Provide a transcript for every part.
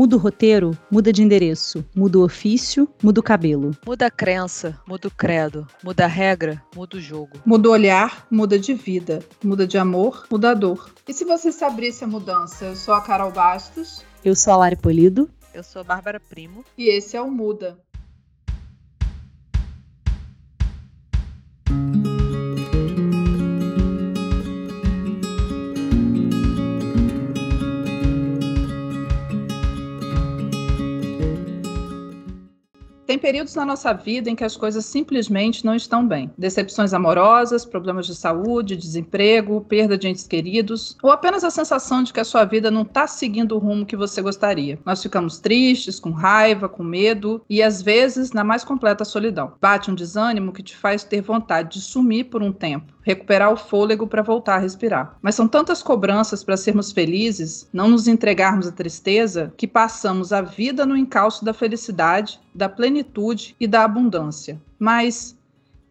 Muda o roteiro, muda de endereço, muda o ofício, muda o cabelo. Muda a crença, muda o credo, muda a regra, muda o jogo. Muda o olhar, muda de vida, muda de amor, muda a dor. E se você se abrisse a mudança? Eu sou a Carol Bastos. Eu sou a Lari Polido. Eu sou a Bárbara Primo. E esse é o Muda. Tem períodos na nossa vida em que as coisas simplesmente não estão bem. Decepções amorosas, problemas de saúde, desemprego, perda de entes queridos, ou apenas a sensação de que a sua vida não está seguindo o rumo que você gostaria. Nós ficamos tristes, com raiva, com medo e às vezes na mais completa solidão. Bate um desânimo que te faz ter vontade de sumir por um tempo recuperar o fôlego para voltar a respirar. Mas são tantas cobranças para sermos felizes, não nos entregarmos à tristeza, que passamos a vida no encalço da felicidade, da plenitude e da abundância. Mas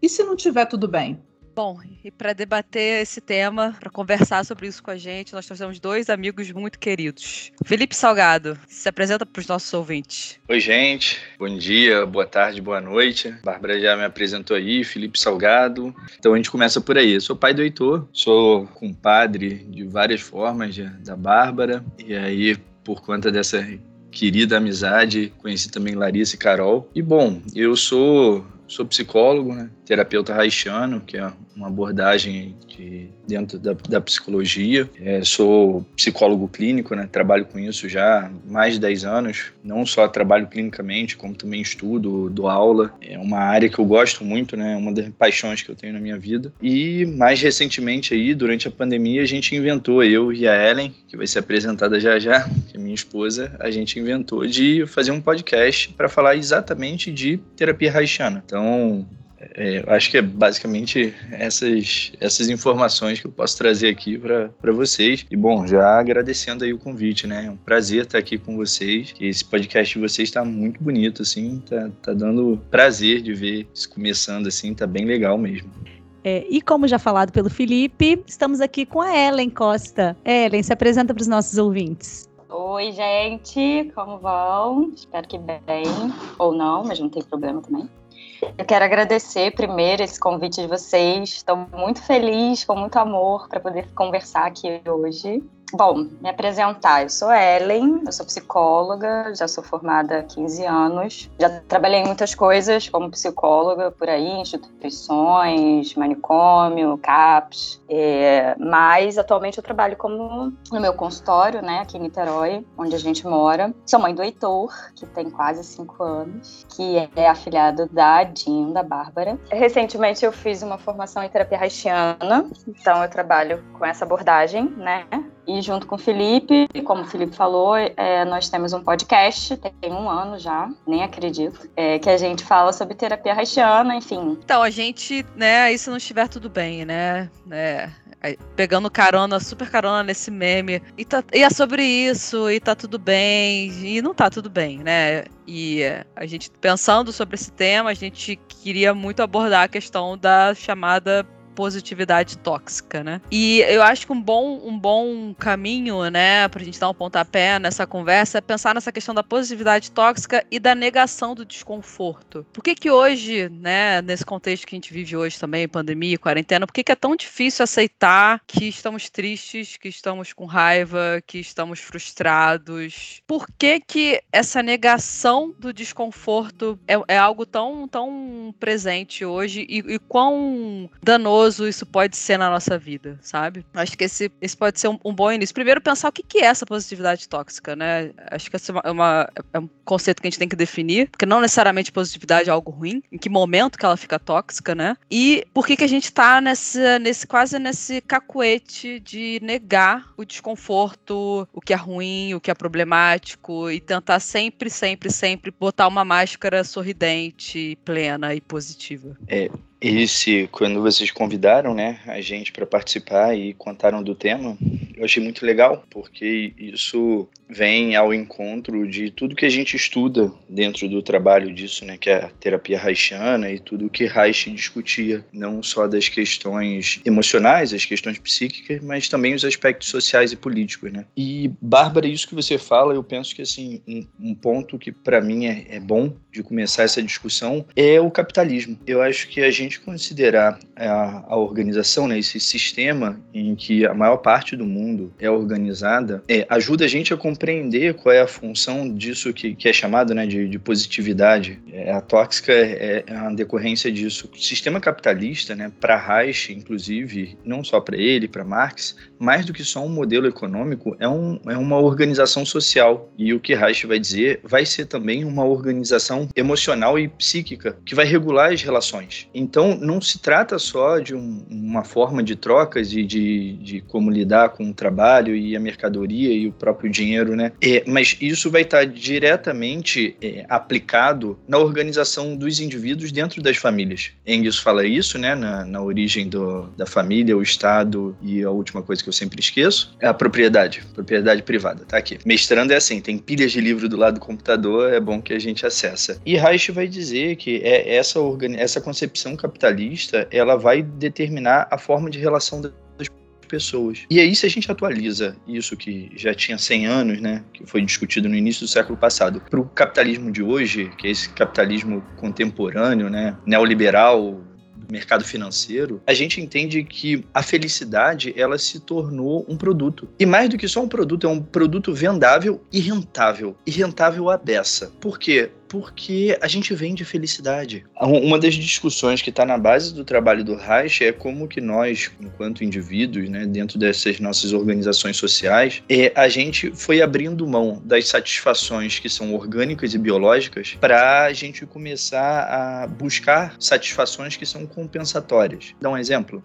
e se não tiver tudo bem? Bom, e para debater esse tema, para conversar sobre isso com a gente, nós trouxemos dois amigos muito queridos. Felipe Salgado, se apresenta para os nossos ouvintes. Oi, gente. Bom dia, boa tarde, boa noite. Bárbara já me apresentou aí, Felipe Salgado. Então a gente começa por aí. Eu sou pai do Heitor, sou compadre de várias formas da Bárbara, e aí, por conta dessa querida amizade, conheci também Larissa e Carol. E bom, eu sou sou psicólogo, né? terapeuta haitiano, que é uma abordagem de, dentro da, da psicologia. É, sou psicólogo clínico, né? trabalho com isso já há mais de 10 anos. Não só trabalho clinicamente, como também estudo, dou aula. É uma área que eu gosto muito, né? uma das paixões que eu tenho na minha vida. E mais recentemente aí, durante a pandemia, a gente inventou, eu e a Ellen, que vai ser apresentada já já, que é minha esposa, a gente inventou de fazer um podcast para falar exatamente de terapia haitiana. Então, é, acho que é basicamente essas, essas informações que eu posso trazer aqui para vocês. E bom, já agradecendo aí o convite, né? É um prazer estar aqui com vocês. Esse podcast de vocês está muito bonito, assim, tá, tá dando prazer de ver isso começando assim, tá bem legal mesmo. É, e como já falado pelo Felipe, estamos aqui com a Ellen Costa. Ellen, se apresenta para os nossos ouvintes. Oi, gente, como vão? Espero que bem, ou não, mas não tem problema também. Eu quero agradecer primeiro esse convite de vocês. Estou muito feliz, com muito amor, para poder conversar aqui hoje. Bom, me apresentar. Eu sou Ellen, eu sou psicóloga, já sou formada há 15 anos. Já trabalhei em muitas coisas como psicóloga por aí, instituições, manicômio, CAPS. É, mas atualmente eu trabalho como no meu consultório, né, aqui em Niterói, onde a gente mora. Sou mãe do Heitor, que tem quase 5 anos, que é afilhado da Dinho, da Bárbara. Recentemente eu fiz uma formação em terapia haitiana, então eu trabalho com essa abordagem, né? E junto com o Felipe, como o Felipe falou, é, nós temos um podcast, tem um ano já, nem acredito, é, que a gente fala sobre terapia haitiana, enfim. Então, a gente, né, aí se não estiver tudo bem, né, é, pegando carona, super carona nesse meme, e, tá, e é sobre isso, e tá tudo bem, e não tá tudo bem, né? E a gente pensando sobre esse tema, a gente queria muito abordar a questão da chamada positividade tóxica, né? E eu acho que um bom, um bom caminho, né, pra gente dar um pontapé nessa conversa é pensar nessa questão da positividade tóxica e da negação do desconforto. Por que que hoje, né, nesse contexto que a gente vive hoje também, pandemia, quarentena, por que que é tão difícil aceitar que estamos tristes, que estamos com raiva, que estamos frustrados? Por que que essa negação do desconforto é, é algo tão, tão presente hoje e, e quão danoso valioso isso pode ser na nossa vida, sabe? Acho que esse, esse pode ser um, um bom início. Primeiro, pensar o que, que é essa positividade tóxica, né? Acho que essa é, uma, é um conceito que a gente tem que definir, porque não necessariamente positividade é algo ruim, em que momento que ela fica tóxica, né? E por que, que a gente tá nesse, nesse quase nesse cacuete de negar o desconforto, o que é ruim, o que é problemático, e tentar sempre, sempre, sempre botar uma máscara sorridente, plena e positiva. É, esse, quando vocês convidaram, né, a gente para participar e contaram do tema, eu achei muito legal, porque isso vem ao encontro de tudo que a gente estuda dentro do trabalho disso, né, que é a terapia haitiana e tudo que Reich discutia, não só das questões emocionais, as questões psíquicas, mas também os aspectos sociais e políticos, né. E, Bárbara, isso que você fala, eu penso que, assim, um, um ponto que para mim é, é bom de começar essa discussão é o capitalismo. Eu acho que a gente considerar a, a organização, né, esse sistema em que a maior parte do mundo é organizada, é, ajuda a gente a compreender qual é a função disso que, que é chamado né, de, de positividade. É, a tóxica é, é uma decorrência disso. O sistema capitalista, né, para Reich, inclusive, não só para ele, para Marx, mais do que só um modelo econômico, é, um, é uma organização social. E o que Reich vai dizer vai ser também uma organização emocional e psíquica que vai regular as relações. Então, não se trata só de um, uma forma de trocas e de, de como lidar com trabalho e a mercadoria e o próprio dinheiro, né? É, mas isso vai estar diretamente é, aplicado na organização dos indivíduos dentro das famílias. Engels fala isso, né, na, na origem do, da família, o Estado e a última coisa que eu sempre esqueço é a propriedade, propriedade privada, tá aqui. Mestrando é assim, tem pilhas de livro do lado do computador, é bom que a gente acessa. E Reich vai dizer que é essa, essa concepção capitalista, ela vai determinar a forma de relação das pessoas. E aí, se a gente atualiza isso que já tinha 100 anos, né, que foi discutido no início do século passado, para o capitalismo de hoje, que é esse capitalismo contemporâneo, né, neoliberal, mercado financeiro, a gente entende que a felicidade ela se tornou um produto. E mais do que só um produto, é um produto vendável e rentável. E rentável à beça. Por quê? Porque a gente vende felicidade. Uma das discussões que está na base do trabalho do Reich é como que nós, enquanto indivíduos, né, dentro dessas nossas organizações sociais, é, a gente foi abrindo mão das satisfações que são orgânicas e biológicas para a gente começar a buscar satisfações que são compensatórias. Dá um exemplo.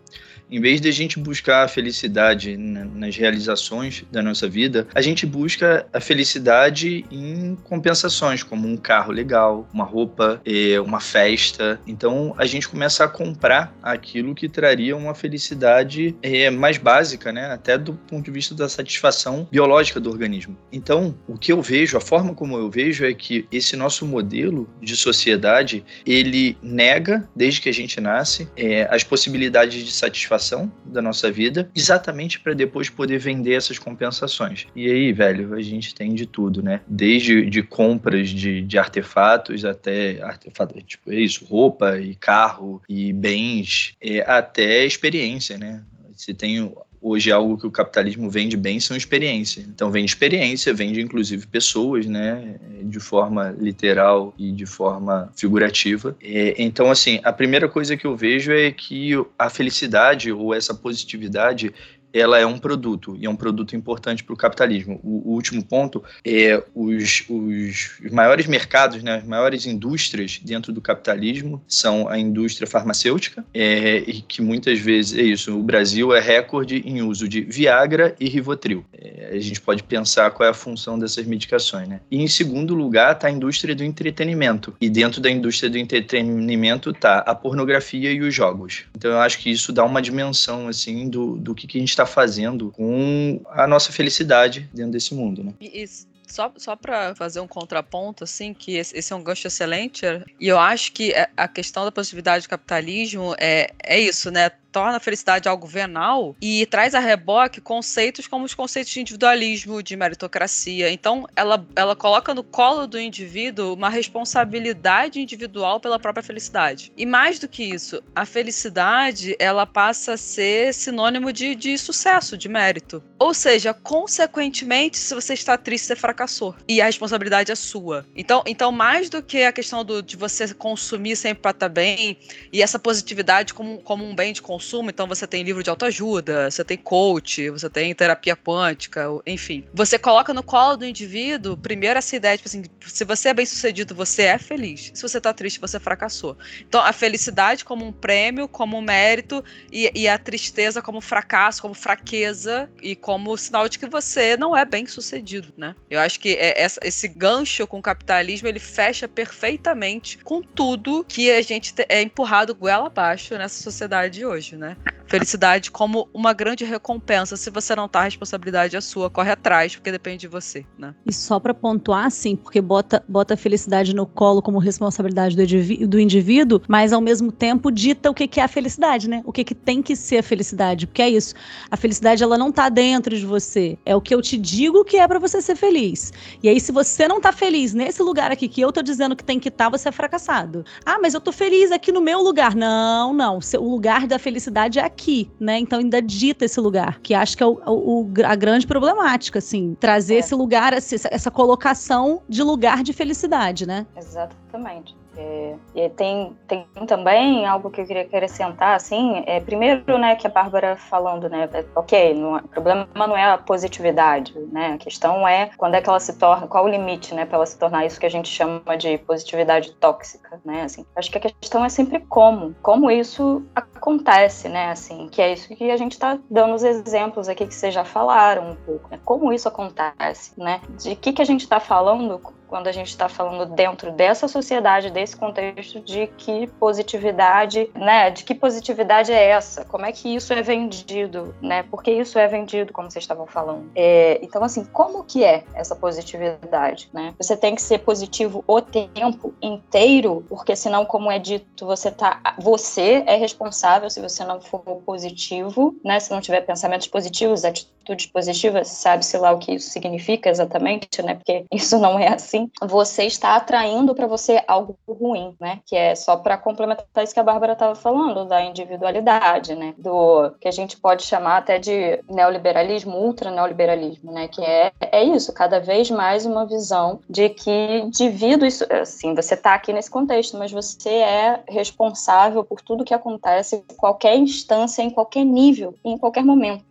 Em vez de a gente buscar a felicidade nas realizações da nossa vida, a gente busca a felicidade em compensações, como um carro legal, uma roupa, uma festa. Então a gente começa a comprar aquilo que traria uma felicidade é, mais básica, né? Até do ponto de vista da satisfação biológica do organismo. Então, o que eu vejo, a forma como eu vejo é que esse nosso modelo de sociedade ele nega, desde que a gente nasce, é, as possibilidades de satisfação satisfação da nossa vida, exatamente para depois poder vender essas compensações. E aí, velho, a gente tem de tudo, né? Desde de compras de, de artefatos até artefatos, tipo, é isso, roupa e carro e bens, é, até experiência, né? Você tem hoje algo que o capitalismo vende bem são experiência. Então vende experiência, vende inclusive pessoas, né, de forma literal e de forma figurativa. É, então assim, a primeira coisa que eu vejo é que a felicidade ou essa positividade ela é um produto, e é um produto importante para o capitalismo. O, último ponto é os, os, os, maiores mercados, né, as maiores indústrias dentro do capitalismo são a indústria farmacêutica, é, e que muitas vezes é isso, o Brasil é recorde em uso de Viagra e Rivotril. É, a gente pode pensar qual é a função dessas medicações. Né? E em segundo lugar está a indústria do entretenimento, e dentro da indústria do entretenimento está a pornografia e os jogos. Então eu acho que isso dá uma dimensão assim do, do que, que a gente está está fazendo com a nossa felicidade dentro desse mundo, né? Isso só, só para fazer um contraponto, assim, que esse, esse, é um gancho excelente, e eu acho que a questão da positividade do capitalismo é, é isso, né? Torna a felicidade algo venal e traz a reboque conceitos como os conceitos de individualismo, de meritocracia. Então, ela, ela coloca no colo do indivíduo uma responsabilidade individual pela própria felicidade. E mais do que isso, a felicidade ela passa a ser sinônimo de, de sucesso, de mérito. Ou seja, consequentemente, se você está triste, você fracassou. E a responsabilidade é sua. Então, então mais do que a questão do, de você consumir sempre para estar bem e essa positividade como, como um bem de consumo consumo, então você tem livro de autoajuda, você tem coach, você tem terapia quântica, enfim. Você coloca no colo do indivíduo, primeiro essa ideia, tipo assim, se você é bem sucedido, você é feliz. Se você tá triste, você fracassou. Então, a felicidade como um prêmio, como um mérito, e, e a tristeza como fracasso, como fraqueza, e como sinal de que você não é bem sucedido, né? Eu acho que é, essa, esse gancho com o capitalismo, ele fecha perfeitamente com tudo que a gente é empurrado goela abaixo nessa sociedade de hoje né? felicidade como uma grande recompensa. Se você não tá, a responsabilidade é sua, corre atrás, porque depende de você, né? E só para pontuar, sim, porque bota, bota a felicidade no colo como responsabilidade do, do indivíduo, mas ao mesmo tempo dita o que, que é a felicidade, né? O que, que tem que ser a felicidade, porque é isso. A felicidade, ela não tá dentro de você. É o que eu te digo que é para você ser feliz. E aí, se você não tá feliz nesse lugar aqui que eu tô dizendo que tem que estar, tá, você é fracassado. Ah, mas eu tô feliz aqui no meu lugar. Não, não. O lugar da felicidade é aqui, né? Então ainda dita esse lugar, que acho que é o, o a grande problemática, assim, trazer é. esse lugar, essa, essa colocação de lugar de felicidade, né? Exatamente. É, e tem, tem também algo que eu queria acrescentar, assim, é, primeiro, né, que a Bárbara falando, né, é, ok, não, é, o problema não é a positividade, né, a questão é quando é que ela se torna, qual o limite, né, para ela se tornar isso que a gente chama de positividade tóxica, né, assim, acho que a questão é sempre como, como isso acontece, né, assim, que é isso que a gente está dando os exemplos aqui que vocês já falaram um pouco, né, como isso acontece, né, de que que a gente está falando quando a gente está falando dentro dessa sociedade, desse contexto de que positividade, né? De que positividade é essa? Como é que isso é vendido, né? Porque isso é vendido, como vocês estavam falando. É, então, assim, como que é essa positividade, né? Você tem que ser positivo o tempo inteiro, porque senão, como é dito, você tá, você é responsável se você não for positivo, né? Se não tiver pensamentos positivos, atitudes positivas, sabe-se lá o que isso significa exatamente, né? Porque isso não é assim você está atraindo para você algo ruim, né? Que é só para complementar isso que a Bárbara estava falando, da individualidade, né? Do que a gente pode chamar até de neoliberalismo, ultra neoliberalismo, né? Que é, é isso, cada vez mais uma visão de que indivíduo, isso, assim, você está aqui nesse contexto, mas você é responsável por tudo que acontece em qualquer instância, em qualquer nível, em qualquer momento.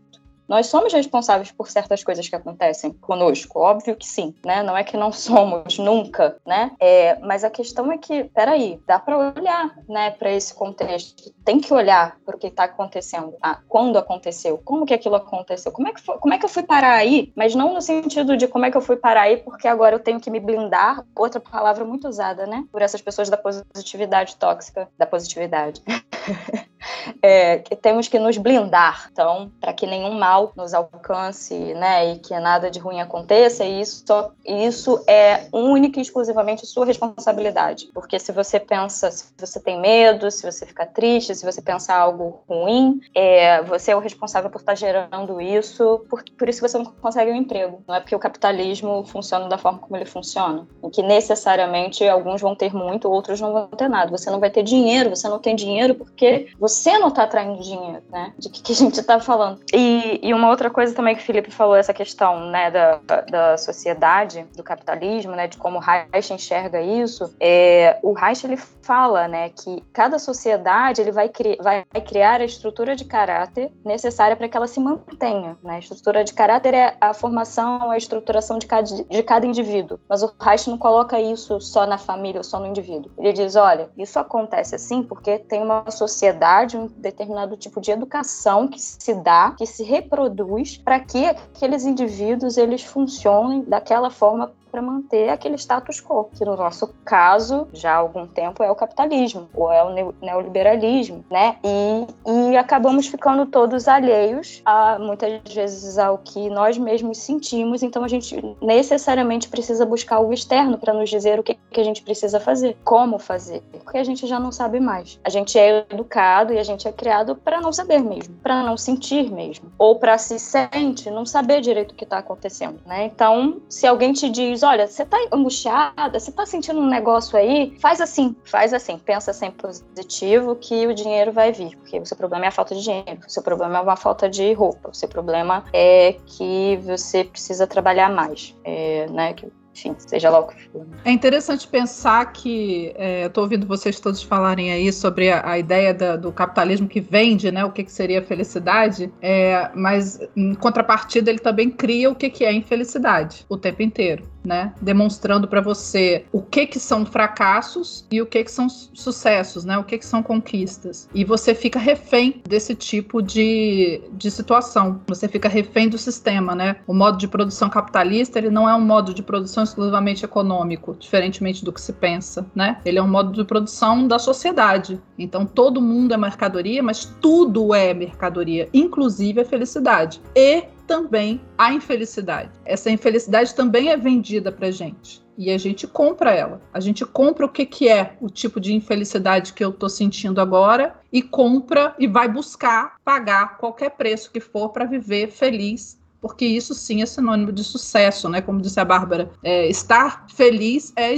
Nós somos responsáveis por certas coisas que acontecem conosco, óbvio que sim, né? Não é que não somos nunca, né? É, mas a questão é que, peraí, dá para olhar, né, para esse contexto. Tem que olhar para o que está acontecendo. Ah, quando aconteceu? Como que aquilo aconteceu? Como é que foi, como é que eu fui parar aí? Mas não no sentido de como é que eu fui parar aí porque agora eu tenho que me blindar. Outra palavra muito usada, né? Por essas pessoas da positividade tóxica, da positividade. é, que temos que nos blindar, então, para que nenhum mal nos alcance, né, e que nada de ruim aconteça, e isso, isso é única e exclusivamente sua responsabilidade, porque se você pensa, se você tem medo, se você fica triste, se você pensar algo ruim, é, você é o responsável por estar tá gerando isso, por, por isso você não consegue um emprego, não é porque o capitalismo funciona da forma como ele funciona, em que necessariamente alguns vão ter muito, outros não vão ter nada, você não vai ter dinheiro, você não tem dinheiro porque você não está atraindo dinheiro, né? De que, que a gente está falando. E, e, uma outra coisa também que o Felipe falou, essa questão, né, da, da sociedade, do capitalismo, né, de como o Reich enxerga isso, é, o Reich, ele fala, né, que cada sociedade, ele vai, cri vai criar a estrutura de caráter necessária para que ela se mantenha, né? A estrutura de caráter é a formação, a estruturação de cada, de cada indivíduo. Mas o Reich não coloca isso só na família ou só no indivíduo. Ele diz, olha, isso acontece assim porque tem uma sociedade, um determinado tipo de educação que se dá, que se reproduz para que aqueles indivíduos eles funcionem daquela forma para manter aquele status quo, que no nosso caso, já há algum tempo, é o capitalismo, ou é o neoliberalismo, né? E, e acabamos ficando todos alheios, a, muitas vezes, ao que nós mesmos sentimos, então a gente necessariamente precisa buscar algo externo para nos dizer o que, que a gente precisa fazer, como fazer, porque a gente já não sabe mais. A gente é educado e a gente é criado para não saber mesmo, para não sentir mesmo, ou para se sente, não saber direito o que está acontecendo, né? Então, se alguém te diz olha, você tá angustiada, você tá sentindo um negócio aí, faz assim, faz assim, pensa sempre positivo que o dinheiro vai vir, porque o seu problema é a falta de dinheiro, o seu problema é uma falta de roupa, o seu problema é que você precisa trabalhar mais, é, né, que enfim, seja lá o que for. É interessante pensar que é, eu estou ouvindo vocês todos falarem aí sobre a, a ideia da, do capitalismo que vende, né? O que, que seria felicidade, é, mas em contrapartida ele também cria o que, que é infelicidade o tempo inteiro. Né? Demonstrando para você o que que são fracassos e o que que são sucessos, né? O que que são conquistas. E você fica refém desse tipo de, de situação. Você fica refém do sistema, né? O modo de produção capitalista, ele não é um modo de produção exclusivamente econômico, diferentemente do que se pensa, né? Ele é um modo de produção da sociedade. Então todo mundo é mercadoria, mas tudo é mercadoria, inclusive a felicidade. E também a infelicidade. Essa infelicidade também é vendida para gente. E a gente compra ela. A gente compra o que, que é o tipo de infelicidade que eu estou sentindo agora e compra e vai buscar pagar qualquer preço que for para viver feliz porque isso sim é sinônimo de sucesso, né? Como disse a Bárbara, é, estar feliz é,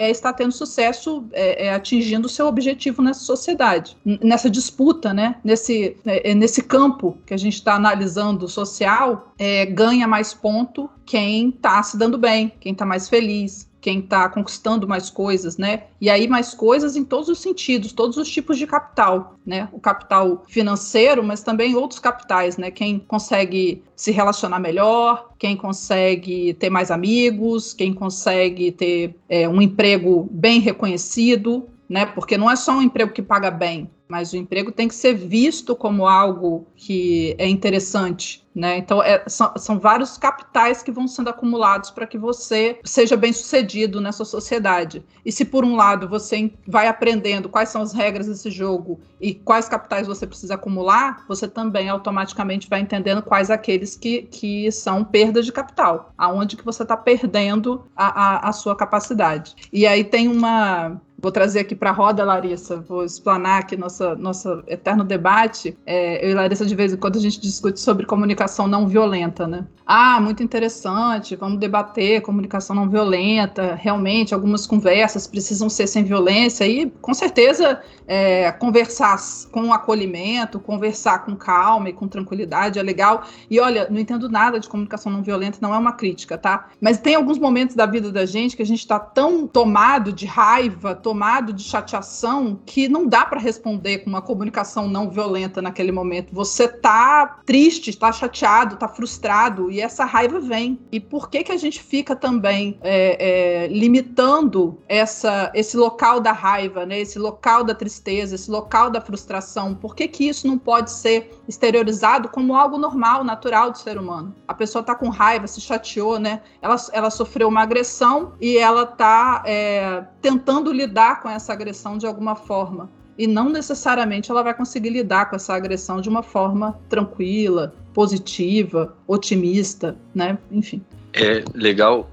é, estar tendo sucesso, é, é, atingindo o seu objetivo nessa sociedade, nessa disputa, né? Nesse, é, é, nesse campo que a gente está analisando social, ganha mais ponto quem está se dando bem, quem está mais feliz, quem está conquistando mais coisas, né? E aí mais coisas em todos os sentidos, todos os tipos de capital, né? O capital financeiro, mas também outros capitais, né? Quem consegue se relacionar melhor, quem consegue ter mais amigos, quem consegue ter é, um emprego bem reconhecido, né? Porque não é só um emprego que paga bem, mas o emprego tem que ser visto como algo que é interessante, né? Então é, são, são, vários capitais que vão sendo acumulados para que você seja bem sucedido nessa sociedade. E se por um lado você vai aprendendo quais são as regras desse jogo e quais capitais você precisa acumular, você também automaticamente vai entendendo quais aqueles que, que são perdas de capital, aonde que você está perdendo a, a, a sua capacidade. E aí tem uma Vou trazer aqui para a roda, Larissa, vou explanar aqui nossa, nosso eterno debate. É, eu e Larissa, de vez em quando, a gente discute sobre comunicação não violenta, né? Ah, muito interessante, vamos debater comunicação não violenta. Realmente, algumas conversas precisam ser sem violência e, com certeza, é, conversar com acolhimento, conversar com calma e com tranquilidade é legal. E olha, não entendo nada de comunicação não violenta, não é uma crítica, tá? Mas tem alguns momentos da vida da gente que a gente está tão tomado de raiva, tomado de chateação que não dá para responder com uma comunicação não violenta naquele momento. Você tá triste, tá chateado, tá frustrado e essa raiva vem. E por que que a gente fica também é, é, limitando essa, esse local da raiva, né? Esse local da tristeza, esse local da frustração? Por que que isso não pode ser exteriorizado como algo normal, natural do ser humano? A pessoa tá com raiva, se chateou, né? Ela, ela sofreu uma agressão e ela tá é, tentando lidar lidar com essa agressão de alguma forma. E não necessariamente ela vai conseguir lidar com essa agressão de uma forma tranquila, positiva, otimista, né? Enfim. É legal,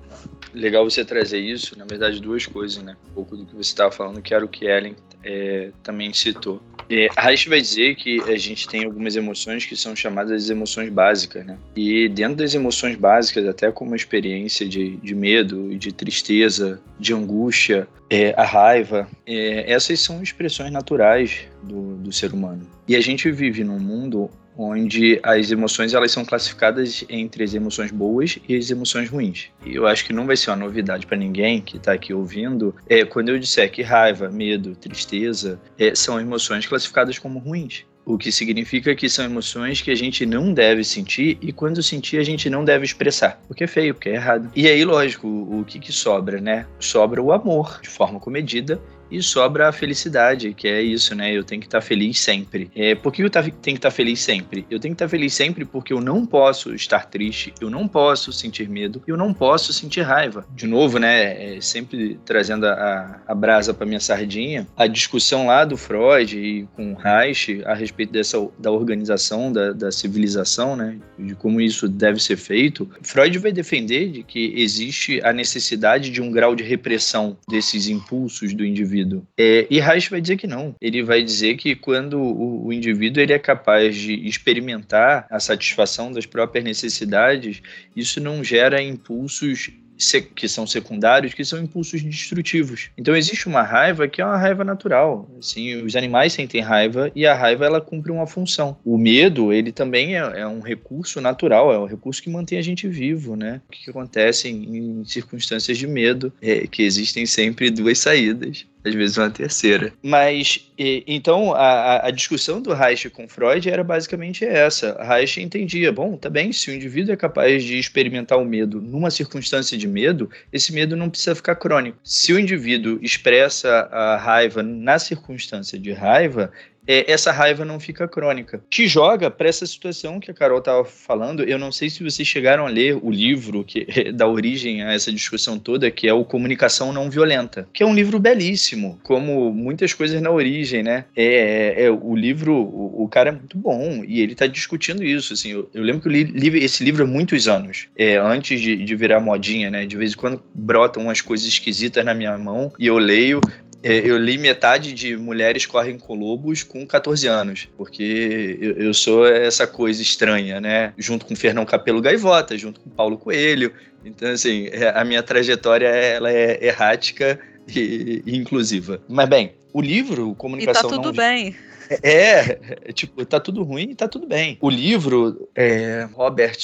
legal você trazer isso. Na verdade, duas coisas, né? Um pouco do que você estava falando, que era o que Ellen é, também citou. É, Reich vai dizer que a gente tem algumas emoções que são chamadas de emoções básicas, né? E dentro das emoções básicas, até como a experiência de, de medo, de tristeza, de angústia, é, a raiva, é, essas são expressões naturais do, do ser humano. E a gente vive num mundo onde as emoções elas são classificadas entre as emoções boas e as emoções ruins. E eu acho que não vai ser uma novidade para ninguém que está aqui ouvindo é quando eu disser que raiva, medo, tristeza é, são emoções classificadas como ruins. O que significa que são emoções que a gente não deve sentir e quando sentir a gente não deve expressar, porque é feio, porque é errado. E aí, lógico, o, que, que sobra, né? Sobra o amor de forma comedida e sobra a felicidade, que é isso, né? Eu tenho que estar feliz sempre. É, por que eu tenho que estar feliz sempre? Eu tenho que estar feliz sempre porque eu não posso estar triste, eu não posso sentir medo, eu não posso sentir raiva. De novo, né? É, sempre trazendo a, a brasa para minha sardinha, a discussão lá do Freud e com Reich a respeito dessa da organização da, da civilização, né? De como isso deve ser feito. Freud vai defender de que existe a necessidade de um grau de repressão desses impulsos do indivíduo indivíduo. É, e Reich vai dizer que não. Ele vai dizer que quando o, o indivíduo ele é capaz de experimentar a satisfação das próprias necessidades, isso não gera impulsos que são secundários, que são impulsos destrutivos. Então existe uma raiva que é uma raiva natural. Assim, os animais sentem raiva e a raiva ela cumpre uma função. O medo ele também é, é um recurso natural, é um recurso que mantém a gente vivo, né? O que, acontece em, em circunstâncias de medo é que existem sempre duas saídas. Às vezes uma terceira. Mas, e, então, a, a discussão do Reich com Freud era basicamente essa. Reich entendia, bom, tá bem, se o indivíduo é capaz de experimentar o medo numa circunstância de medo, esse medo não precisa ficar crônico. Se o indivíduo expressa a raiva na circunstância de raiva, é, essa raiva não fica crônica. Te joga para essa situação que a Carol estava falando. Eu não sei se vocês chegaram a ler o livro que dá origem a essa discussão toda, que é o Comunicação Não Violenta, que é um livro belíssimo, como muitas coisas na origem, né? É, é, é o livro, o, o, cara é muito bom e ele está discutindo isso. Assim, eu, eu, lembro que eu li esse livro há muitos anos, é, antes de, de virar modinha, né? De vez em quando brotam umas coisas esquisitas na minha mão e eu leio, eu li metade de Mulheres Correm com Lobos com 14 anos, porque eu, eu, sou essa coisa estranha, né? Junto com Fernão Capelo Gaivota, junto com Paulo Coelho. Então, assim, é, a minha trajetória ela é errática e, e inclusiva. Mas, bem, o livro, Comunicação... E tá tudo bem. É, é, tipo, tá tudo ruim e tá tudo bem. O livro, é, Robert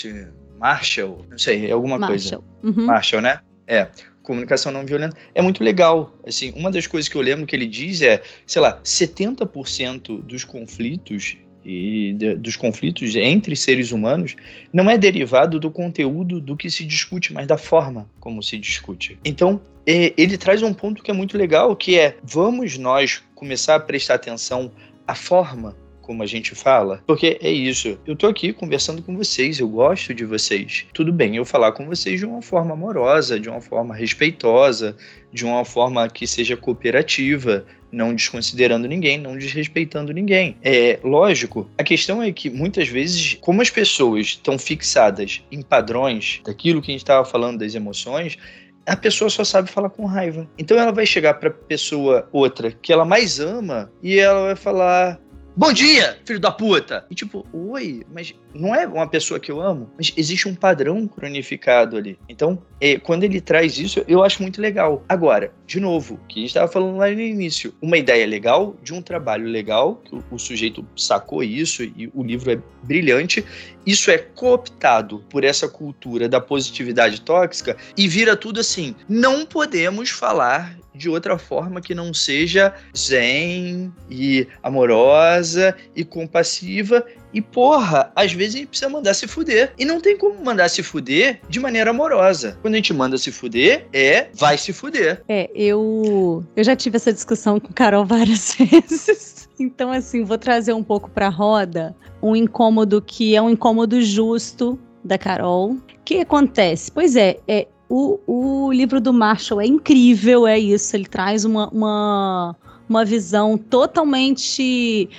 Marshall, não sei, é alguma Marshall. coisa. Uhum. Marshall, né? É comunicação não violenta, é muito legal. Assim, uma das coisas que eu lembro que ele diz é, sei lá, 70% dos conflitos e de, dos conflitos entre seres humanos não é derivado do conteúdo do que se discute, mas da forma como se discute. Então, é, ele traz um ponto que é muito legal, que é vamos nós começar a prestar atenção à forma como a gente fala, porque é isso. Eu tô aqui conversando com vocês, eu gosto de vocês. Tudo bem eu falar com vocês de uma forma amorosa, de uma forma respeitosa, de uma forma que seja cooperativa, não desconsiderando ninguém, não desrespeitando ninguém. É lógico, a questão é que muitas vezes, como as pessoas estão fixadas em padrões daquilo que a gente estava falando das emoções, a pessoa só sabe falar com raiva. Então ela vai chegar para pessoa outra que ela mais ama e ela vai falar: Bom dia, filho da puta! E tipo, oi, mas não é uma pessoa que eu amo, mas existe um padrão cronificado ali. Então, é, quando ele traz isso, eu acho muito legal. Agora, de novo, que a gente estava falando lá no início, uma ideia legal, de um trabalho legal, que o, o sujeito sacou isso e o livro é brilhante, isso é cooptado por essa cultura da positividade tóxica e vira tudo assim. Não podemos falar de outra forma que não seja zen e amorosa e compassiva. E porra, às vezes a gente precisa mandar se fuder. E não tem como mandar se fuder de maneira amorosa. Quando a gente manda se fuder, é vai se fuder. É, eu eu já tive essa discussão com Carol várias vezes. Então, assim, vou trazer um pouco pra roda um incômodo que é um incômodo justo da Carol. O que acontece? Pois é, é o, o livro do Marshall é incrível, é isso. Ele traz uma, uma, uma visão totalmente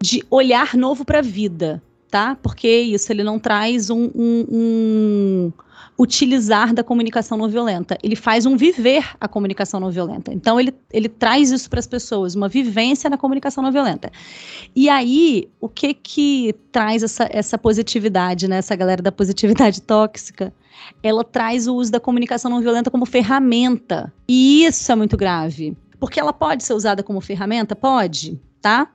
de olhar novo para a vida, tá? Porque isso, ele não traz um, um, um, utilizar da comunicação não violenta, ele faz um viver a comunicação não violenta. Então, ele, ele traz isso para as pessoas, uma vivência na comunicação não violenta. E aí, o que que traz essa, essa positividade, né? Essa galera da positividade tóxica? ela traz o uso da comunicação não violenta como ferramenta. E isso é muito grave. Porque ela pode ser usada como ferramenta? Pode, tá?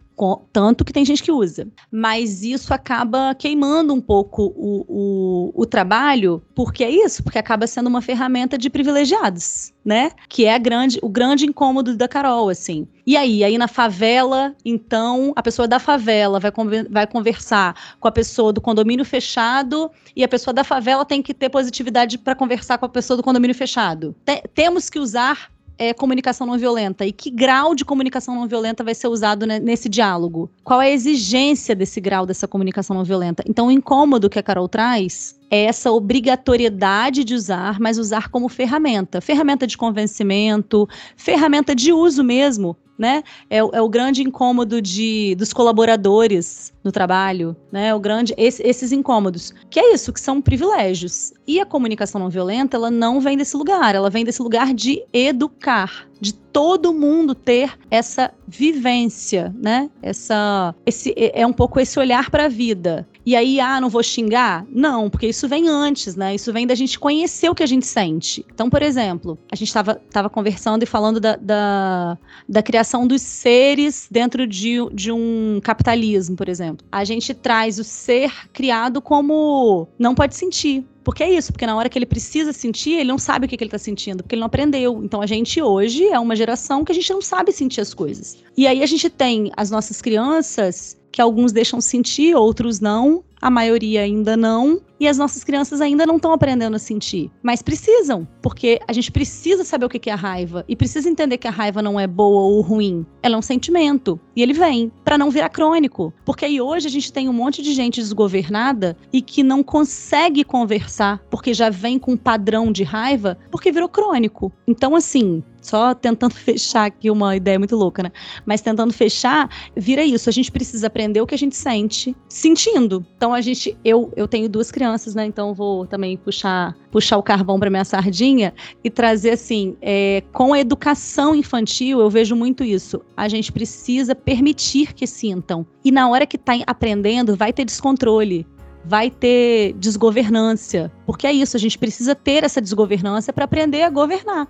Tanto que tem gente que usa. Mas isso acaba queimando um pouco o, o, o, trabalho, porque é isso, porque acaba sendo uma ferramenta de privilegiados, né? Que é grande, o grande incômodo da Carol, assim. E aí, aí na favela, então, a pessoa da favela vai, vai conversar com a pessoa do condomínio fechado e a pessoa da favela tem que ter positividade para conversar com a pessoa do condomínio fechado. temos que usar é comunicação não violenta e que grau de comunicação não violenta vai ser usado nesse diálogo? Qual é a exigência desse grau dessa comunicação não violenta? Então, o incômodo que a Carol traz é essa obrigatoriedade de usar, mas usar como ferramenta ferramenta de convencimento, ferramenta de uso mesmo né? É, é, o grande incômodo de, dos colaboradores no trabalho, né? O grande esse, esses incômodos, que é isso, que são privilégios. E a comunicação não violenta, ela não vem desse lugar, ela vem desse lugar de educar, de todo mundo ter essa vivência, né? Essa esse é, é um pouco esse olhar para a vida. E aí, ah, não vou xingar? Não, porque isso vem antes, né? Isso vem da gente conhecer o que a gente sente. Então, por exemplo, a gente estava tava conversando e falando da, da, da, criação dos seres dentro de, de um capitalismo, por exemplo. A gente traz o ser criado como não pode sentir Porque é isso, porque na hora que ele precisa sentir, ele não sabe o que, que ele está sentindo, porque ele não aprendeu. Então a gente hoje é uma geração que a gente não sabe sentir as coisas. E aí a gente tem as nossas crianças que alguns deixam sentir, outros não, a maioria ainda não, e as nossas crianças ainda não estão aprendendo a sentir. Mas precisam, porque a gente precisa saber o que é a raiva e precisa entender que a raiva não é boa ou ruim. Ela é um sentimento e ele vem para não virar crônico. Porque aí hoje a gente tem um monte de gente desgovernada e que não consegue conversar porque já vem com um padrão de raiva porque virou crônico. Então, assim, só tentando fechar aqui uma ideia muito louca, né? Mas tentando fechar, vira isso. A gente precisa aprender o que a gente sente sentindo. Então a gente, eu, eu tenho duas crianças, né? Então vou também puxar, puxar o carvão para minha sardinha e trazer assim, é, com a educação infantil, eu vejo muito isso. A gente precisa permitir que sintam. E na hora que está aprendendo, vai ter descontrole vai ter desgovernância. Porque é isso, a gente precisa ter essa desgovernância para aprender a governar,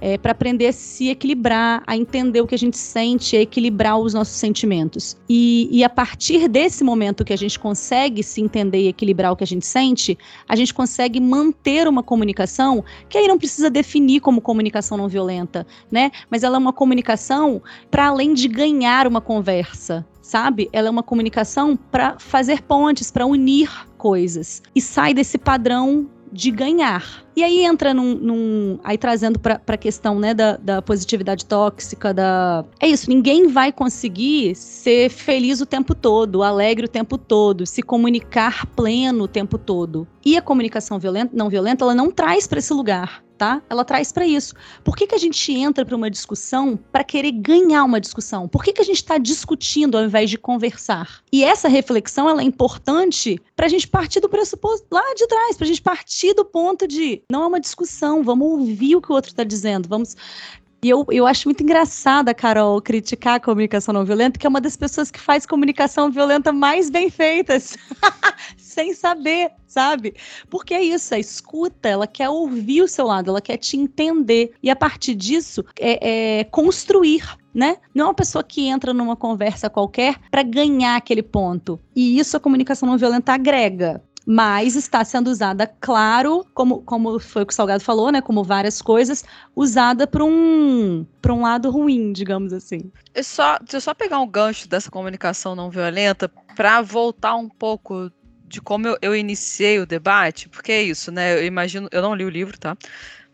é, para aprender a se equilibrar, a entender o que a gente sente, a equilibrar os nossos sentimentos. E, e a partir desse momento que a gente consegue se entender e equilibrar o que a gente sente, a gente consegue manter uma comunicação que aí não precisa definir como comunicação não violenta, né? Mas ela é uma comunicação para além de ganhar uma conversa, sabe? Ela é uma comunicação para fazer pontes, para unir coisas. E sai desse padrão de ganhar. E aí entra num. num aí trazendo para a questão né, da, da positividade tóxica, da. É isso, ninguém vai conseguir ser feliz o tempo todo, alegre o tempo todo, se comunicar pleno o tempo todo. E a comunicação violenta, não violenta, ela não traz para esse lugar tá? Ela traz para isso. Por que, que a gente entra para uma discussão para querer ganhar uma discussão? Por que, que a gente está discutindo ao invés de conversar? E essa reflexão ela é importante para a gente partir do pressuposto lá de trás, para a gente partir do ponto de não é uma discussão, vamos ouvir o que o outro está dizendo, vamos e eu, eu acho muito engraçada, Carol, criticar a comunicação não violenta, que é uma das pessoas que faz comunicação violenta mais bem feitas, sem saber, sabe? Porque é isso, a escuta, ela quer ouvir o seu lado, ela quer te entender. E a partir disso, é, é construir. Né? Não é uma pessoa que entra numa conversa qualquer para ganhar aquele ponto. E isso a comunicação não violenta agrega mas está sendo usada, claro, como, como foi o que o Salgado falou, né? Como várias coisas, usada para um, um lado ruim, digamos assim. Eu só, deixa eu só pegar um gancho dessa comunicação não violenta para voltar um pouco de como eu, eu iniciei o debate, porque é isso, né? Eu imagino, eu não li o livro, tá?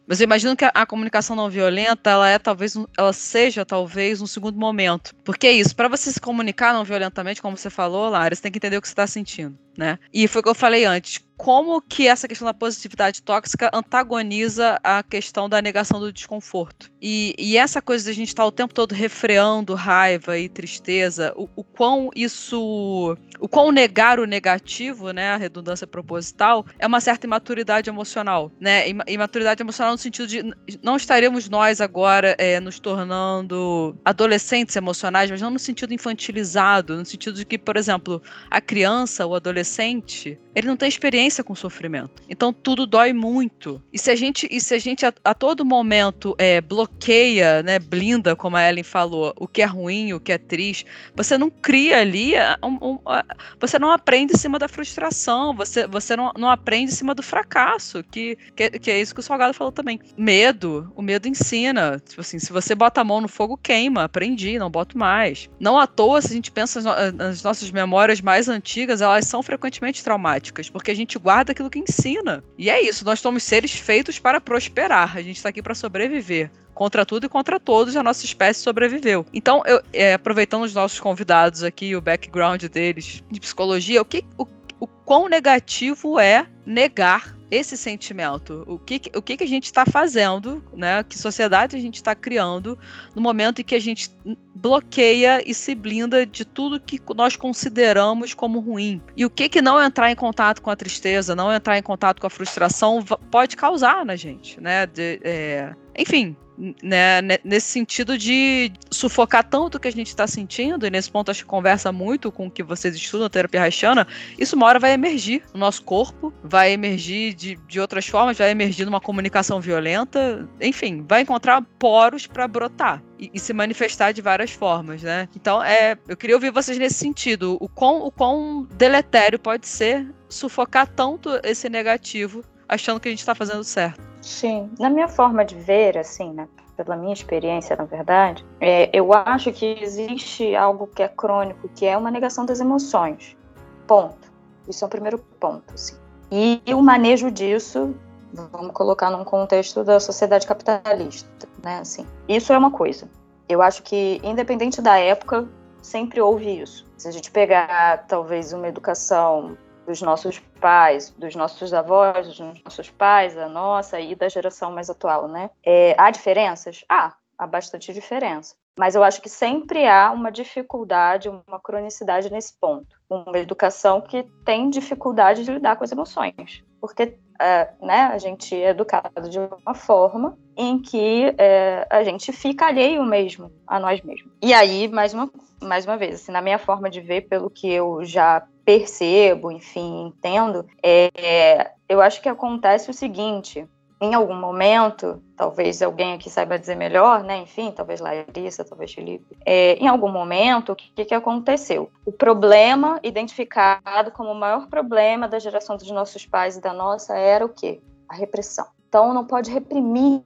Mas eu imagino que a, a, comunicação não violenta, ela é talvez, ela seja talvez um segundo momento. Porque é isso, para você se comunicar não violentamente, como você falou, Lara, você tem que entender o que você está sentindo, né? E foi o que eu falei antes como que essa questão da positividade tóxica antagoniza a questão da negação do desconforto. E, e essa coisa de a gente estar tá o tempo todo refreando raiva e tristeza, o, o quão isso. O quão negar o negativo, né, a redundância proposital, é uma certa imaturidade emocional, né? Imaturidade emocional no sentido de não estaremos nós agora é, nos tornando adolescentes emocionais, mas não no sentido infantilizado, no sentido de que, por exemplo, a criança, o adolescente, ele não tem experiência com sofrimento. Então tudo dói muito. E se a gente, e se a, gente a, a todo momento é, bloqueia, né, blinda, como a Ellen falou, o que é ruim, o que é triste, você não cria ali, um, um, você não aprende em cima da frustração, você, você não, não aprende em cima do fracasso, que, que, que é isso que o Salgado falou também. Medo, o medo ensina. Tipo assim, se você bota a mão no fogo, queima. Aprendi, não boto mais. Não à toa, se a gente pensa nas nossas memórias mais antigas, elas são frequentemente traumáticas porque a gente guarda aquilo que ensina. E é isso, nós somos seres feitos para prosperar, a gente está aqui para sobreviver. Contra tudo e contra todos, a nossa espécie sobreviveu. Então, eu, é, aproveitando os nossos convidados aqui, o background deles de psicologia, o que, o, o quão negativo é negar esse sentimento. O que, o que, que a gente está fazendo, né? Que sociedade a gente está criando no momento em que a gente bloqueia e se blinda de tudo que nós consideramos como ruim. E o que que não entrar em contato com a tristeza, não entrar em contato com a frustração pode causar na gente, né? De, é... Enfim, né, nesse sentido de sufocar tanto o que a gente está sentindo, e nesse ponto acho que conversa muito com o que vocês estudam, terapia haitiana, isso uma hora vai emergir no nosso corpo, vai emergir de, de outras formas, vai emergir numa comunicação violenta, enfim, vai encontrar poros para brotar. E, e, se manifestar de várias formas, né? Então, é, eu queria ouvir vocês nesse sentido. O quão, o quão deletério pode ser sufocar tanto esse negativo achando que a gente está fazendo certo. Sim, na minha forma de ver, assim, né, pela minha experiência, na verdade, é, eu acho que existe algo que é crônico, que é uma negação das emoções. Ponto. Isso é o primeiro ponto. Assim. E o manejo disso, vamos colocar num contexto da sociedade capitalista, né? Assim, isso é uma coisa. Eu acho que, independente da época, sempre houve isso. Se a gente pegar, talvez, uma educação dos nossos pais, dos nossos avós, dos nossos pais, a nossa e da geração mais atual, né? É, há diferenças? Ah, há bastante diferença. Mas eu acho que sempre há uma dificuldade, uma cronicidade nesse ponto. Uma educação que tem dificuldade de lidar com as emoções. Porque é, né, a gente é educado de uma forma em que é, a gente fica alheio mesmo a nós mesmos. E aí, mais uma, mais uma vez, assim, na minha forma de ver, pelo que eu já percebo, enfim, entendo, é, eu acho que acontece o seguinte: em algum momento, talvez alguém aqui saiba dizer melhor, né? Enfim, talvez Larissa, talvez Felipe. É, em algum momento, o que, que aconteceu? O problema identificado como o maior problema da geração dos nossos pais e da nossa era o quê? A repressão. Então, não pode reprimir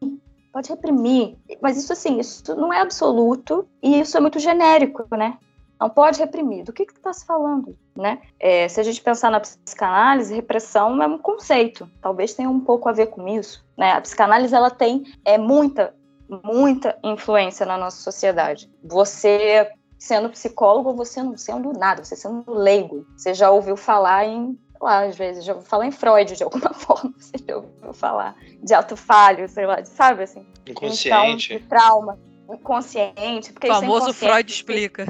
pode reprimir. Mas isso assim, isso não é absoluto e isso é muito genérico, né? Não pode reprimir. Do que, que tu está se falando? Né? É, se a gente pensar na psicanálise, repressão é um conceito. Talvez tenha um pouco a ver com isso. Né? A psicanálise ela tem é, muita, muita influência na nossa sociedade. Você sendo psicólogo, você não sendo nada, você sendo leigo. Você já ouviu falar em lá, às vezes, já ouviu falar em Freud de alguma forma, você já ouviu falar de autofalho, sei lá, sabe assim? Inconsciente. Então, de trauma, inconsciente. Porque o famoso é Freud explica.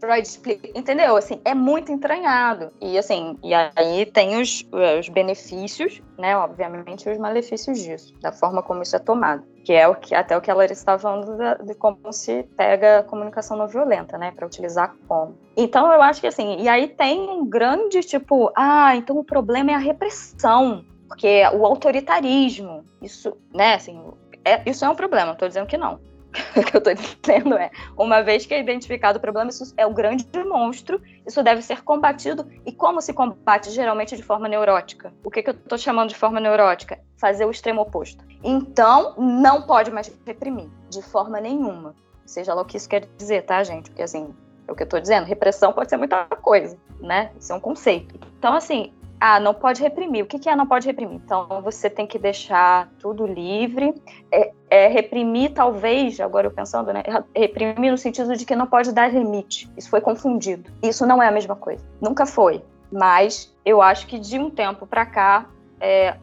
Freud explica, entendeu? Assim, é muito entranhado. E assim, e aí tem os, os benefícios, né? Obviamente, os malefícios disso, da forma como isso é tomado. Que é o que até o que a Larissa estava falando de, de, como se pega a comunicação não violenta, né? Para utilizar como. Então eu acho que assim, e aí tem um grande tipo, ah, então o problema é a repressão, porque o autoritarismo, isso, né, assim, é, isso é um problema, não estou dizendo que não. o que eu estou dizendo é, uma vez que é identificado o problema, isso é o grande monstro, isso deve ser combatido. E como se combate? Geralmente de forma neurótica. O que, que eu estou chamando de forma neurótica? Fazer o extremo oposto. Então, não pode mais reprimir, de forma nenhuma. Seja lá o que isso quer dizer, tá, gente? Porque, assim, é o que eu estou dizendo, repressão pode ser muita coisa, né? Isso é um conceito. Então, assim, ah, não pode reprimir. O que, que é não pode reprimir? Então, você tem que deixar tudo livre. É, é, reprimir, talvez, agora eu pensando, né? Reprimir no sentido de que não pode dar limite. Isso foi confundido. Isso não é a mesma coisa. Nunca foi. Mas eu acho que de um tempo para cá, é,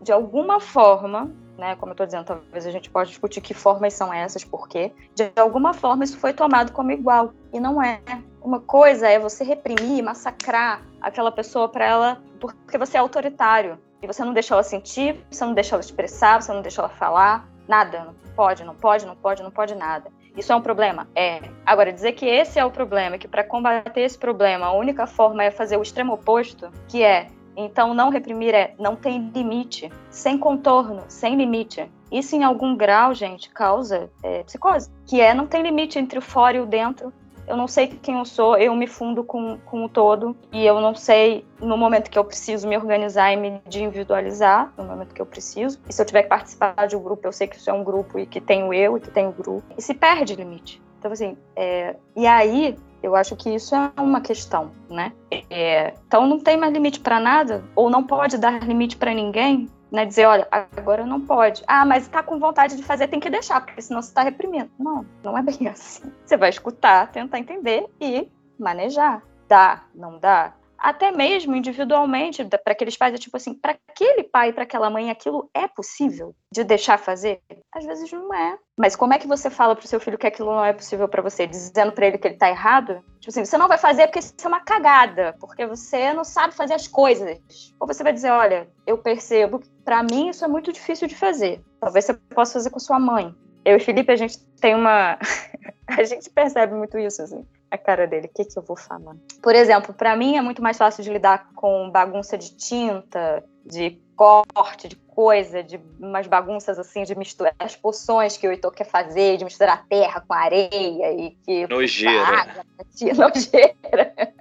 de alguma forma, né, como eu estou dizendo, talvez a gente pode discutir que formas são essas, por quê. De alguma forma isso foi tomado como igual. E não é. Uma coisa é você reprimir, massacrar aquela pessoa para ela porque você é autoritário e você não deixa ela sentir, você não deixa ela expressar, você não deixa ela falar, nada, não pode, não pode, não pode, não pode nada. Isso é um problema? É. Agora, dizer que esse é o problema, que para combater esse problema a única forma é fazer o extremo oposto, que é, então não reprimir é não tem limite, sem contorno, sem limite. Isso em algum grau, gente, causa é, psicose, que é não tem limite entre o fora e o dentro, eu não sei quem eu sou, eu me fundo com, com o todo e eu não sei no momento que eu preciso me organizar e me individualizar, no momento que eu preciso. E se eu tiver que participar de um grupo, eu sei que isso é um grupo e que tenho eu e que tenho o grupo. E se perde limite. Então, assim, é... e aí eu acho que isso é uma questão, né? É... então não tem mais limite para nada, ou não pode dar limite para ninguém, né, dizer, olha, agora não pode. Ah, mas está com vontade de fazer, tem que deixar, porque senão você está reprimindo. Não, não é bem assim. Você vai escutar, tentar entender e manejar. Dá, não dá? Até mesmo individualmente, para aqueles pais, é tipo assim, para aquele pai, para aquela mãe, aquilo é possível de deixar fazer? Às vezes não é. Mas como é que você fala pro seu filho que aquilo não é possível para você, dizendo para ele que ele tá errado? Tipo assim, você não vai fazer porque isso é uma cagada, porque você não sabe fazer as coisas. Ou você vai dizer, olha, eu percebo que para mim isso é muito difícil de fazer. Talvez você possa fazer com sua mãe. Eu e Felipe, a gente tem uma. a gente percebe muito isso, assim a cara dele, o que, que eu vou falar? Por exemplo, para mim é muito mais fácil de lidar com bagunça de tinta, de corte, de coisa, de umas bagunças assim, de misturar as poções que o Heitor quer fazer, de misturar a terra com areia e que. Nojeira. Água, nojeira.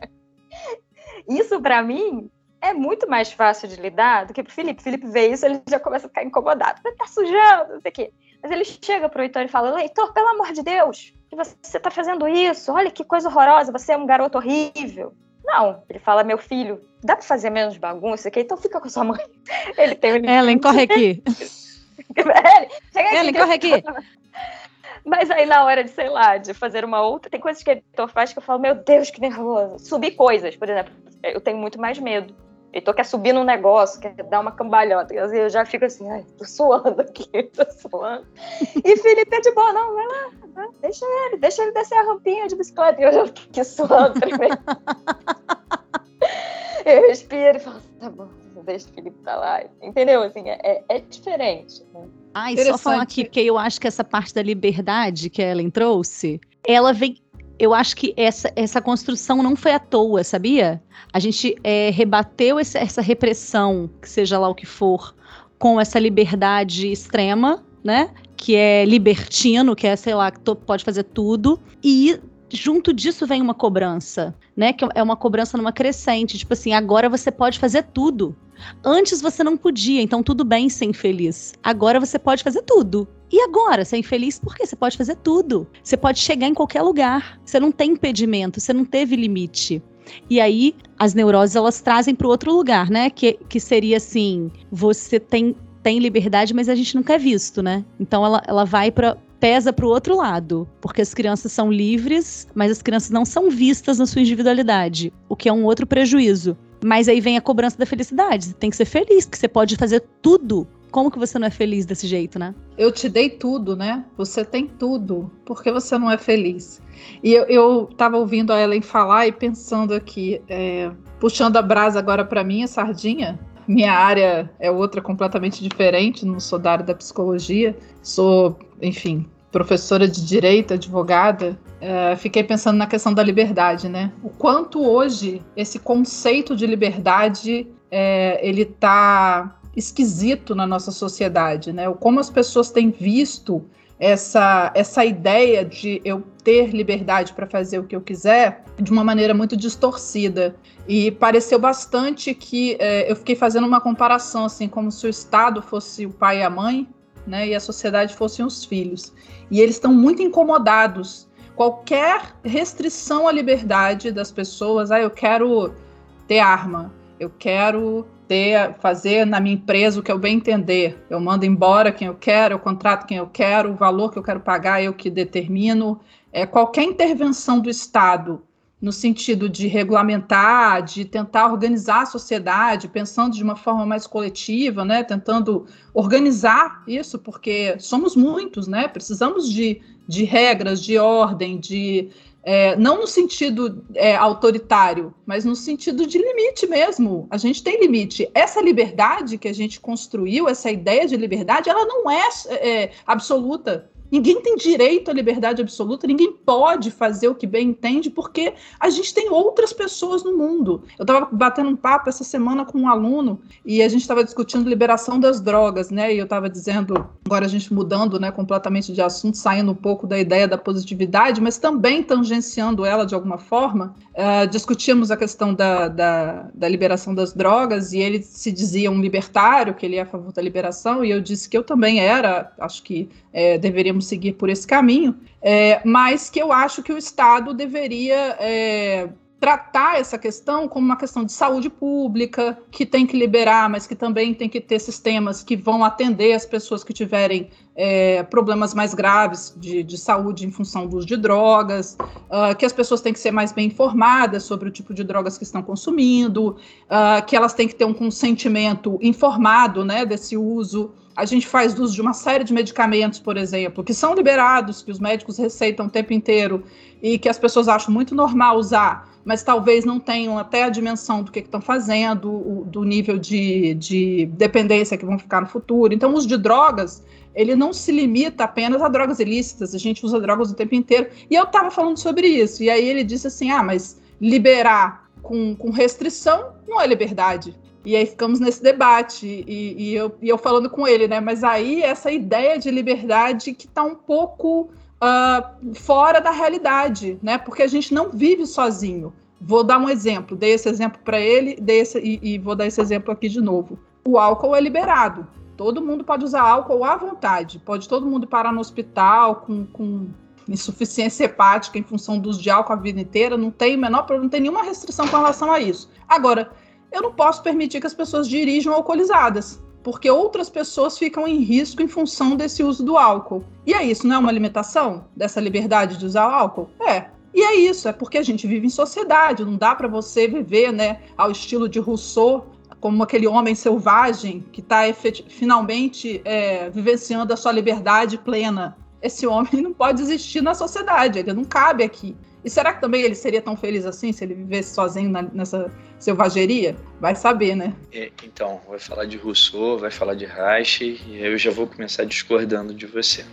Isso para mim é muito mais fácil de lidar do que pro Felipe. Felipe vê isso, ele já começa a ficar incomodado. Tá sujando, não sei o quê. Mas ele chega pro Heitor e fala: Heitor, pelo amor de Deus, que você tá fazendo isso? Olha que coisa horrorosa, você é um garoto horrível. Não, ele fala: meu filho, dá pra fazer menos bagunça aqui? Então fica com sua mãe. Ele tem um. Ellen, corre aqui. Ellen, corre aqui. Mas aí, na hora de, sei lá, de fazer uma outra, tem coisas que o editor faz que eu falo, meu Deus, que nervoso. Subir coisas, por exemplo, eu tenho muito mais medo. Editor quer subir num negócio, quer dar uma cambalhota. Eu já fico assim, ai, tô suando aqui, tô suando. E Felipe é de boa, não, vai lá, vai, deixa ele, deixa ele descer a rampinha de bicicleta. E eu já fico aqui suando primeiro. eu respiro e falo, tá bom, deixa o Felipe pra lá. Entendeu? Assim, é, é diferente. Né? Ah, e só falar aqui, porque eu acho que essa parte da liberdade que a Ellen trouxe, ela vem. Eu acho que essa, essa construção não foi à toa, sabia? A gente é, rebateu esse, essa repressão, que seja lá o que for, com essa liberdade extrema, né? Que é libertino, que é, sei lá, que pode fazer tudo. E junto disso vem uma cobrança, né? Que é uma cobrança numa crescente. Tipo assim, agora você pode fazer tudo. Antes você não podia, então tudo bem ser infeliz. Agora você pode fazer tudo. E agora, ser infeliz porque você pode fazer tudo. Você pode chegar em qualquer lugar. Você não tem impedimento, você não teve limite. E aí, as neuroses elas trazem para outro lugar, né? Que, que seria assim: você tem, tem liberdade, mas a gente nunca é visto, né? Então ela, ela vai para pesa para o outro lado, porque as crianças são livres, mas as crianças não são vistas na sua individualidade, o que é um outro prejuízo. Mas aí vem a cobrança da felicidade. Você tem que ser feliz, porque você pode fazer tudo. Como que você não é feliz desse jeito, né? Eu te dei tudo, né? Você tem tudo. Por que você não é feliz? E eu, eu tava ouvindo a Ellen falar e pensando aqui, é, puxando a brasa agora para mim, a sardinha. Minha área é outra completamente diferente, não sou da área da psicologia, sou, enfim, professora de direito, advogada, uh, fiquei pensando na questão da liberdade, né? O quanto hoje esse conceito de liberdade é, ele está esquisito na nossa sociedade, né? Como as pessoas têm visto essa, essa ideia de eu ter liberdade para fazer o que eu quiser de uma maneira muito distorcida. E pareceu bastante que é, eu fiquei fazendo uma comparação, assim, como se o Estado fosse o pai e a mãe, né, e a sociedade fossem os filhos. E eles estão muito incomodados. Qualquer restrição à liberdade das pessoas, ah, eu quero ter arma, eu quero ter, fazer na minha empresa o que eu bem entender. Eu mando embora quem eu quero, eu contrato quem eu quero, o valor que eu quero pagar eu que determino. É, qualquer intervenção do Estado no sentido de regulamentar, de tentar organizar a sociedade, pensando de uma forma mais coletiva, né, tentando organizar isso, porque somos muitos, né, precisamos de, de regras, de ordem, de é, não no sentido é, autoritário, mas no sentido de limite mesmo. A gente tem limite. Essa liberdade que a gente construiu, essa ideia de liberdade, ela não é, é absoluta. Ninguém tem direito à liberdade absoluta, ninguém pode fazer o que bem entende, porque a gente tem outras pessoas no mundo. Eu estava batendo um papo essa semana com um aluno e a gente estava discutindo liberação das drogas, né? E eu estava dizendo, agora a gente mudando né, completamente de assunto, saindo um pouco da ideia da positividade, mas também tangenciando ela de alguma forma. Uh, discutíamos a questão da, da, da liberação das drogas e ele se dizia um libertário, que ele é a favor da liberação, e eu disse que eu também era, acho que é, deveríamos seguir por esse caminho, é, mas que eu acho que o Estado deveria é, tratar essa questão como uma questão de saúde pública, que tem que liberar, mas que também tem que ter sistemas que vão atender as pessoas que tiverem é, problemas mais graves de, de, saúde em função do uso de drogas, uh, que as pessoas têm que ser mais bem informadas sobre o tipo de drogas que estão consumindo, uh, que elas têm que ter um consentimento informado né, desse uso a gente faz uso de uma série de medicamentos, por exemplo, que são liberados, que os médicos receitam o tempo inteiro e que as pessoas acham muito normal usar, mas talvez não tenham até a dimensão do que estão fazendo, o, do nível de, de dependência que vão ficar no futuro. Então, o uso de drogas, ele não se limita apenas a drogas ilícitas, a gente usa drogas o tempo inteiro. E eu estava falando sobre isso, e aí ele disse assim: ah, mas liberar com, com restrição não é liberdade. E aí ficamos nesse debate, e, e, eu, e eu falando com ele, né? Mas aí essa ideia de liberdade que está um pouco uh, fora da realidade, né? Porque a gente não vive sozinho. Vou dar um exemplo. Dei esse exemplo para ele dei esse, e, e vou dar esse exemplo aqui de novo. O álcool é liberado. Todo mundo pode usar álcool à vontade. Pode todo mundo parar no hospital com, com insuficiência hepática em função do uso de álcool a vida inteira. Não tem menor não tem nenhuma restrição com relação a isso. Agora, eu não posso permitir que as pessoas dirijam alcoolizadas porque outras pessoas ficam em risco em função desse uso do álcool. E é isso, não é uma limitação dessa liberdade de usar o álcool? É. E é isso, é porque a gente vive em sociedade, não dá para você viver, né, ao estilo de Rousseau, como aquele homem selvagem que está finalmente é, vivenciando a sua liberdade plena. Esse homem não pode existir na sociedade, ele não cabe aqui. E será que também ele seria tão feliz assim se ele vivesse sozinho na, nessa selvageria? Vai saber, né? É, então, vai falar de Rousseau, vai falar de Reich, e eu já vou começar discordando de você.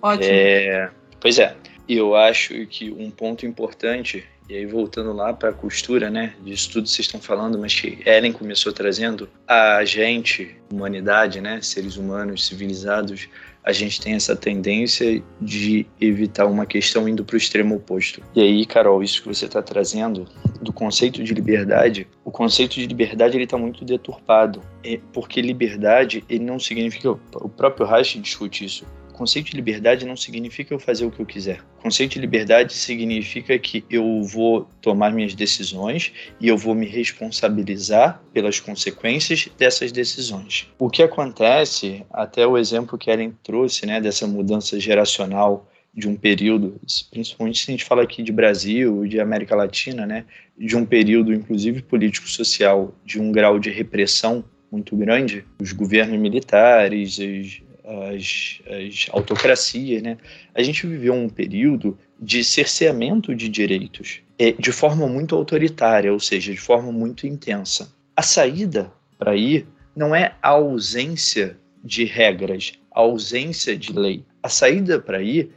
Ótimo. É, pois é, eu acho que um ponto importante, e aí voltando lá para a costura, né, disso tudo vocês estão falando, mas que Ellen começou trazendo, a gente, humanidade, né, seres humanos civilizados, a gente tem essa tendência de evitar uma questão indo para o extremo oposto. E aí, Carol, isso que você está trazendo do conceito de liberdade, o conceito de liberdade ele está muito deturpado, é porque liberdade ele não significa o próprio Reich discute isso conceito de liberdade não significa eu fazer o que eu quiser. O conceito de liberdade significa que eu vou tomar minhas decisões e eu vou me responsabilizar pelas consequências dessas decisões. O que acontece, até o exemplo que Ellen trouxe, né, dessa mudança geracional de um período, principalmente se a gente fala aqui de Brasil, de América Latina, né, de um período, inclusive político-social, de um grau de repressão muito grande, os governos militares, as as, as autocracias, né? A gente viveu um período de cerceamento de direitos é, de forma muito autoritária, ou seja, de forma muito intensa. A saída para ir não é a ausência de regras, a ausência de lei. A saída para ir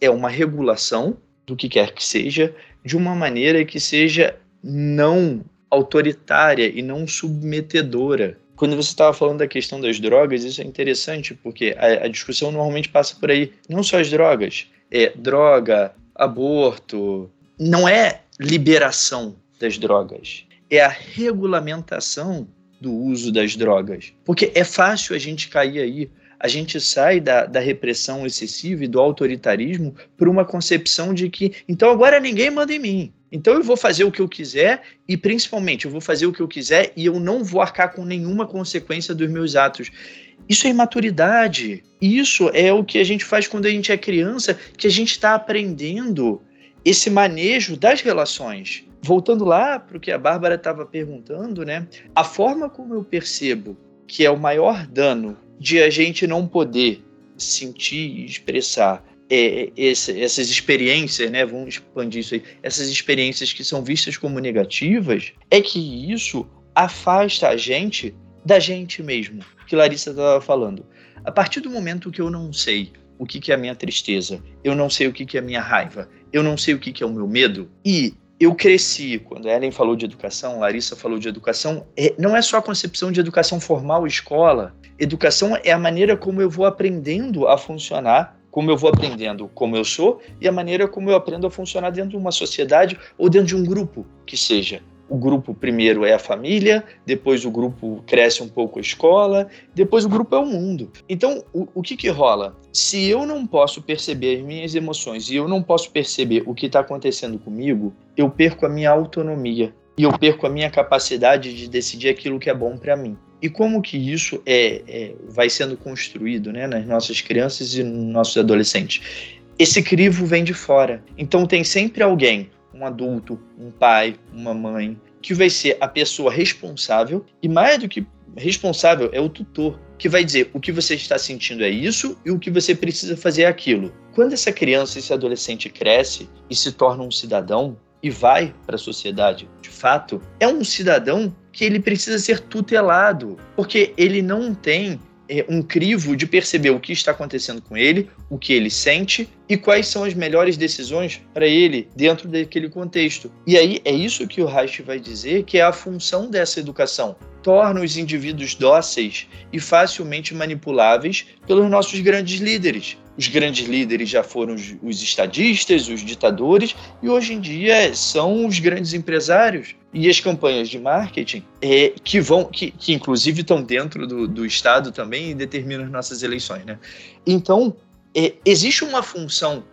é uma regulação do que quer que seja, de uma maneira que seja não autoritária e não submetedora quando você estava falando da questão das drogas, isso é interessante, porque a, a, discussão normalmente passa por aí. Não só as drogas, é droga, aborto. Não é liberação das drogas, é a regulamentação do uso das drogas. Porque é fácil a gente cair aí. A gente sai da, da repressão excessiva e do autoritarismo por uma concepção de que então agora ninguém manda em mim. Então eu vou fazer o que eu quiser e principalmente eu vou fazer o que eu quiser e eu não vou arcar com nenhuma consequência dos meus atos. Isso é imaturidade. Isso é o que a gente faz quando a gente é criança, que a gente está aprendendo esse manejo das relações. Voltando lá para o que a Bárbara estava perguntando, né? A forma como eu percebo que é o maior dano de a gente não poder sentir e expressar é, esse, essas experiências, né, vamos expandir isso aí, essas experiências que são vistas como negativas, é que isso afasta a gente da gente mesmo, que Larissa estava falando. A partir do momento que eu não sei o que, que é a minha tristeza, eu não sei o que, que é a minha raiva, eu não sei o que, que é o meu medo, e eu cresci, quando a Ellen falou de educação, Larissa falou de educação, é, não é só a concepção de educação formal, escola. Educação é a maneira como eu vou aprendendo a funcionar como eu vou aprendendo como eu sou e a maneira como eu aprendo a funcionar dentro de uma sociedade ou dentro de um grupo que seja. O grupo primeiro é a família, depois o grupo cresce um pouco a escola, depois o grupo é o mundo. Então, o, o que que rola? Se eu não posso perceber as minhas emoções e eu não posso perceber o que está acontecendo comigo, eu perco a minha autonomia e eu perco a minha capacidade de decidir aquilo que é bom para mim. E como que isso é, é, vai sendo construído né, nas nossas crianças e nos nossos adolescentes? Esse crivo vem de fora. Então tem sempre alguém, um adulto, um pai, uma mãe, que vai ser a pessoa responsável, e mais do que responsável é o tutor, que vai dizer o que você está sentindo é isso e o que você precisa fazer é aquilo. Quando essa criança, esse adolescente cresce e se torna um cidadão e vai para a sociedade, de fato, é um cidadão que ele precisa ser tutelado, porque ele não tem é, um crivo de perceber o que está acontecendo com ele, o que ele sente e quais são as melhores decisões para ele dentro daquele contexto. E aí é isso que o Reich vai dizer que é a função dessa educação. Torna os indivíduos dóceis e facilmente manipuláveis pelos nossos grandes líderes. Os grandes líderes já foram os, os estadistas, os ditadores, e hoje em dia são os grandes empresários e as campanhas de marketing é, que vão, que, que inclusive estão dentro do, do Estado também e determinam as nossas eleições, né? Então é, existe uma função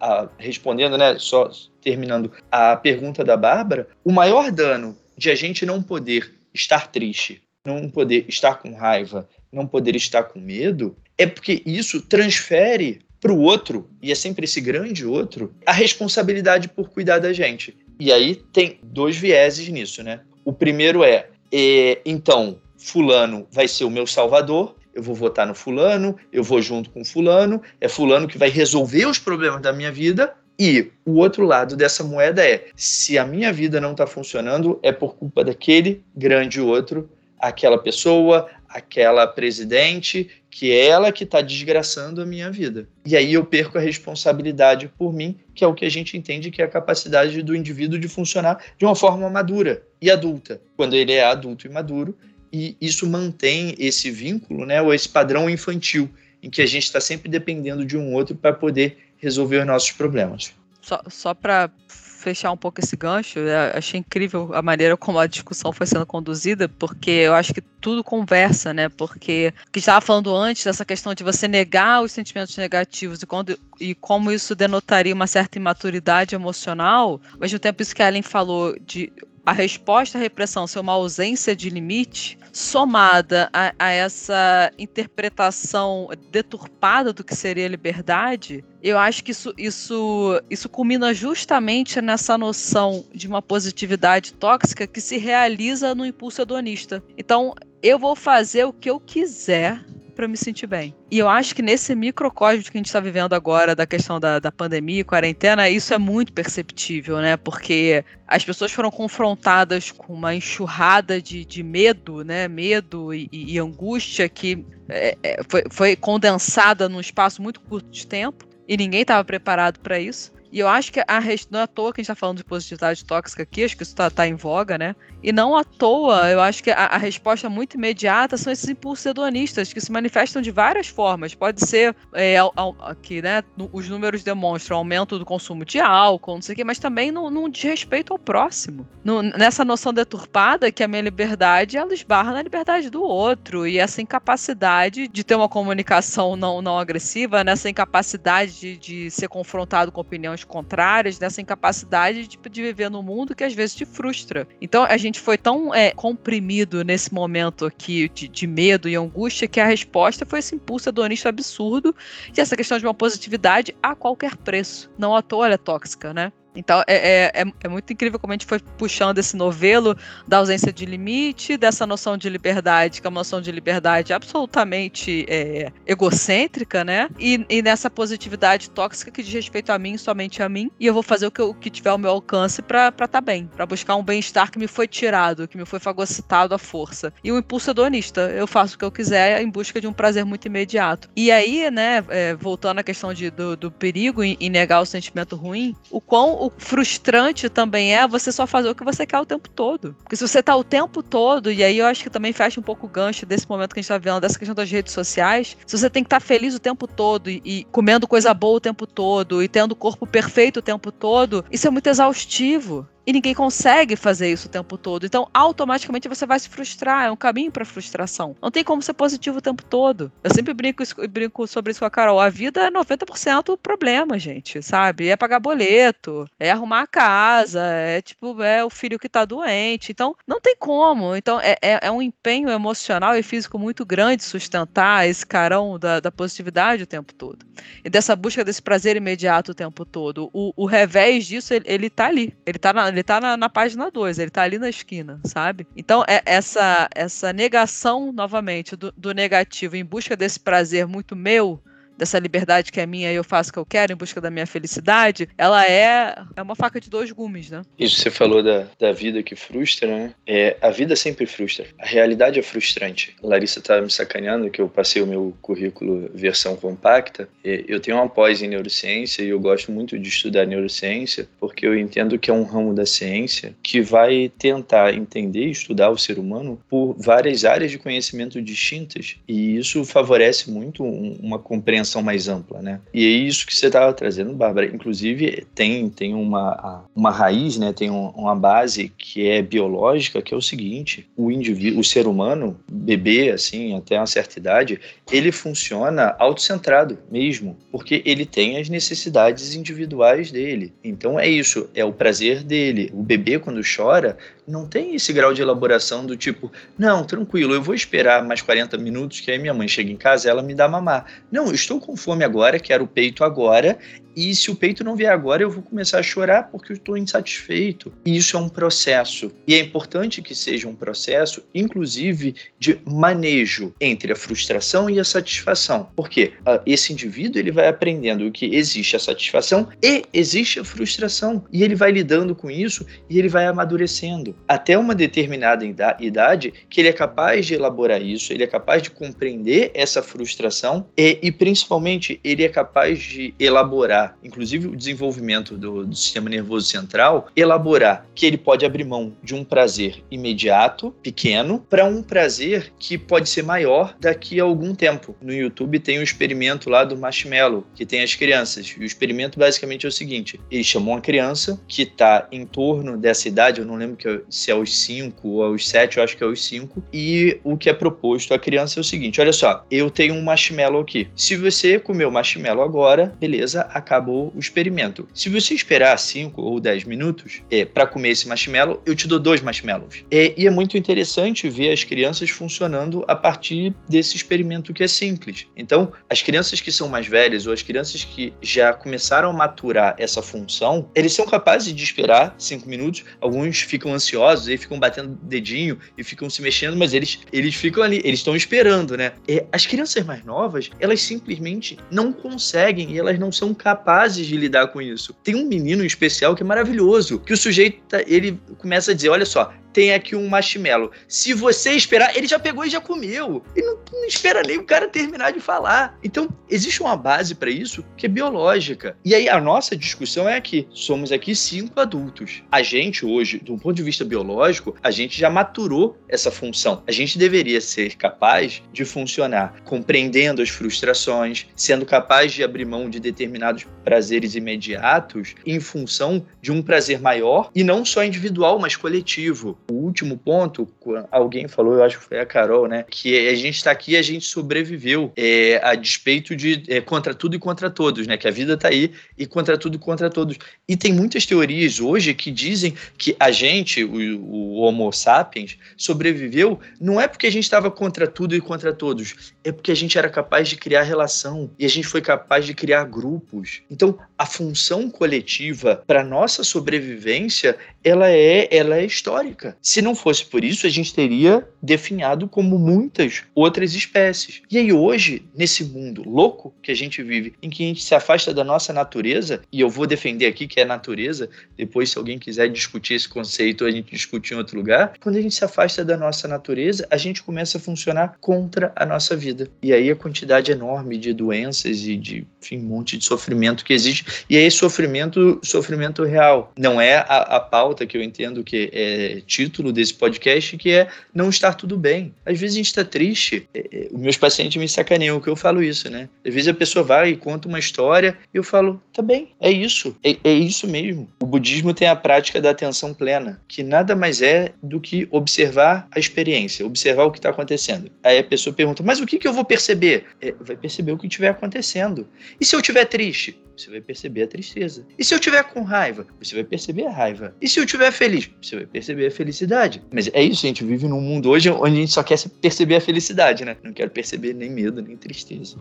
a, respondendo, né? Só terminando a pergunta da Bárbara, o maior dano de a gente não poder estar triste, não poder estar com raiva, não poder estar com medo, é porque isso transfere para o outro, e é sempre esse grande outro, a responsabilidade por cuidar da gente. E aí tem dois vieses nisso, né? O primeiro é, é então, fulano vai ser o meu salvador, eu vou votar no fulano, eu vou junto com fulano, é fulano que vai resolver os problemas da minha vida. E o outro lado dessa moeda é: se a minha vida não está funcionando, é por culpa daquele grande outro, aquela pessoa, aquela presidente, que é ela que está desgraçando a minha vida. E aí eu perco a responsabilidade por mim, que é o que a gente entende que é a capacidade do indivíduo de funcionar de uma forma madura e adulta, quando ele é adulto e maduro, e isso mantém esse vínculo, né, ou esse padrão infantil, em que a gente está sempre dependendo de um outro para poder resolver os nossos problemas. Só, só para fechar um pouco esse gancho, eu achei incrível a maneira como a discussão foi sendo conduzida, porque eu acho que tudo conversa, né? Porque o que estava falando antes dessa questão de você negar os sentimentos negativos e, quando, e como isso denotaria uma certa imaturidade emocional, ao mesmo tempo isso que a Ellen falou de a resposta à repressão ser uma ausência de limite, somada a, a, essa interpretação deturpada do que seria liberdade, eu acho que isso, isso, isso culmina justamente nessa noção de uma positividade tóxica que se realiza no impulso hedonista. Então, eu vou fazer o que eu quiser para me sentir bem. E eu acho que nesse microcosmo que a gente está vivendo agora, da questão da, da pandemia, quarentena, isso é muito perceptível, né? Porque as pessoas foram confrontadas com uma enxurrada de, de medo, né? Medo e, e angústia que é, é, foi, foi condensada num espaço muito curto de tempo e ninguém estava preparado para isso. E eu acho que a não é à toa que a gente está falando de positividade tóxica aqui, acho que isso está tá em voga, né? E não à toa, eu acho que a, a, resposta muito imediata são esses impulsos hedonistas que se manifestam de várias formas. Pode ser é, que né, os números demonstram aumento do consumo de álcool, não sei o quê, mas também no desrespeito ao próximo. No, nessa noção deturpada que a minha liberdade ela esbarra na liberdade do outro e essa incapacidade de ter uma comunicação não, não agressiva, nessa incapacidade de, de ser confrontado com opiniões contrárias, nessa incapacidade de, de viver no mundo que às vezes te frustra. Então a gente gente foi tão é, comprimido nesse momento aqui de, de, medo e angústia que a resposta foi esse impulso hedonista absurdo e essa questão de uma positividade a qualquer preço. Não à toa ela é tóxica, né? Então é, é, é, é, muito incrível como a gente foi puxando esse novelo da ausência de limite, dessa noção de liberdade, que é uma noção de liberdade absolutamente é, egocêntrica, né? E, e, nessa positividade tóxica que diz respeito a mim, somente a mim, e eu vou fazer o que, o que tiver ao meu alcance para estar tá bem, para buscar um bem-estar que me foi tirado, que me foi fagocitado à força. E o impulso hedonista, eu faço o que eu quiser em busca de um prazer muito imediato. E aí, né, é, voltando à questão de, do, do perigo em, em negar o sentimento ruim, o quão o frustrante também é você só fazer o que você quer o tempo todo. Porque se você tá o tempo todo, e aí eu acho que também fecha um pouco o gancho desse momento que a gente tá vendo, dessa questão das redes sociais, se você tem que estar tá feliz o tempo todo e, e, comendo coisa boa o tempo todo e tendo o corpo perfeito o tempo todo, isso é muito exaustivo. E ninguém consegue fazer isso o tempo todo. Então, automaticamente você vai se frustrar. É um caminho para frustração. Não tem como ser positivo o tempo todo. Eu sempre brinco, brinco sobre isso com a Carol. A vida é 90% problema, gente, sabe? É pagar boleto, é arrumar a casa, é tipo, é o filho que tá doente. Então, não tem como. Então, é, é, é um empenho emocional e físico muito grande sustentar esse carão da, da positividade o tempo todo. E dessa busca desse prazer imediato o tempo todo. O, o revés disso, ele, ele tá ali. Ele tá na, ele tá na, na página 2, ele tá ali na esquina, sabe? Então, é essa, essa negação, novamente, do, do negativo em busca desse prazer muito meu, dessa liberdade que é minha e eu faço o que eu quero em busca da minha felicidade, ela é, é uma faca de dois gumes, né? Isso você falou da, da vida que frustra, né? É, a vida sempre frustra. A realidade é frustrante. Larissa tá me sacaneando que eu passei o meu currículo versão compacta. Eu tenho uma pós em neurociência e eu gosto muito de estudar neurociência porque eu entendo que é um ramo da ciência que vai tentar entender e estudar o ser humano por várias áreas de conhecimento distintas e isso favorece muito uma compreensão compreensão mais ampla, né? E é isso que você estava trazendo, Bárbara. Inclusive, tem, tem uma, uma raiz, né? Tem um, uma base que é biológica, que é o seguinte: o indivíduo, o ser humano, bebê, assim, até uma certa idade, ele funciona autocentrado mesmo, porque ele tem as necessidades individuais dele. Então é isso, é o prazer dele. O bebê, quando chora, não tem esse grau de elaboração do tipo, não, tranquilo, eu vou esperar mais 40 minutos que aí minha mãe chega em casa ela me dá mamar. Não, eu estou com fome agora, quero o peito agora, e se o peito não vier agora, eu vou começar a chorar porque eu estou insatisfeito. E isso é um processo. E é importante que seja um processo, inclusive, de manejo entre a frustração e a satisfação. Porque uh, esse indivíduo ele vai aprendendo que existe a satisfação e existe a frustração. E ele vai lidando com isso e ele vai amadurecendo. Até uma determinada idade que ele é capaz de elaborar isso, ele é capaz de compreender essa frustração e, e principalmente, ele é capaz de elaborar elaborar, inclusive o desenvolvimento do, do, sistema nervoso central, elaborar que ele pode abrir mão de um prazer imediato, pequeno, para um prazer que pode ser maior daqui a algum tempo. No YouTube tem um experimento lá do marshmallow, que tem as crianças. E o experimento basicamente é o seguinte: eles chamam uma criança que está em torno dessa idade, eu não lembro é, se é aos 5 ou aos 7, eu acho que é aos 5, e o que é proposto à criança é o seguinte: olha só, eu tenho um marshmallow aqui. Se você comer o marshmallow agora, beleza, a acabou o experimento. Se você esperar 5 ou 10 minutos é, para comer esse marshmallow, eu te dou dois marshmallows. É, e é muito interessante ver as crianças funcionando a partir desse experimento que é simples. Então, as crianças que são mais velhas ou as crianças que já começaram a maturar essa função, eles são capazes de esperar 5 minutos. Alguns ficam ansiosos e ficam batendo dedinho e ficam se mexendo, mas eles, eles ficam ali, eles estão esperando, né? É, as crianças mais novas, elas simplesmente não conseguem e elas não são capazes capazes de lidar com isso. Tem um menino especial que é maravilhoso, que o sujeito tá, ele começa a dizer, olha só, tem aqui um marshmallow. Se você esperar, ele já pegou e já comeu. E não, não espera nem o cara terminar de falar. Então, existe uma base para isso que é biológica. E aí, a nossa discussão é que somos aqui cinco adultos. A gente, hoje, de um ponto de vista biológico, a gente já maturou essa função. A gente deveria ser capaz de funcionar compreendendo as frustrações, sendo capaz de abrir mão de determinados prazeres imediatos em função de um prazer maior e não só individual, mas coletivo. O último ponto, alguém falou, eu acho que foi a Carol, né? Que a gente está aqui a gente sobreviveu é, a despeito de é, contra tudo e contra todos, né? Que a vida está aí e contra tudo e contra todos. E tem muitas teorias hoje que dizem que a gente, o, o Homo sapiens, sobreviveu não é porque a gente estava contra tudo e contra todos, é porque a gente era capaz de criar relação e a gente foi capaz de criar grupos. Então, a função coletiva para nossa sobrevivência, ela é, ela é histórica. Se não fosse por isso, a gente teria definhado como muitas outras espécies. E aí hoje, nesse mundo louco que a gente vive, em que a gente se afasta da nossa natureza, e eu vou defender aqui que é natureza, depois se alguém quiser discutir esse conceito, a gente discute em outro lugar. Quando a gente se afasta da nossa natureza, a gente começa a funcionar contra a nossa vida. E aí a quantidade enorme de doenças e de, enfim, um monte de sofrimento que existe. E aí sofrimento, sofrimento real. Não é a, a pauta que eu entendo que é título desse podcast, que é não estar tudo bem. Às vezes a gente está triste. É, é, os meus pacientes me sacaneiam que eu falo isso, né? Às vezes a pessoa vai e conta uma história e eu falo, tá bem, é isso. É, é isso mesmo. O budismo tem a prática da atenção plena, que nada mais é do que observar a experiência, observar o que está acontecendo. Aí a pessoa pergunta, mas o que, que eu vou perceber? É, vai perceber o que estiver acontecendo. E se eu estiver triste? Você vai perceber a tristeza. E se eu estiver com raiva? Você vai perceber a raiva. E se eu estiver feliz? Você vai perceber a felicidade. Mas é isso, gente vive num mundo hoje onde a gente só quer perceber a felicidade, né? Não quero perceber nem medo, nem tristeza.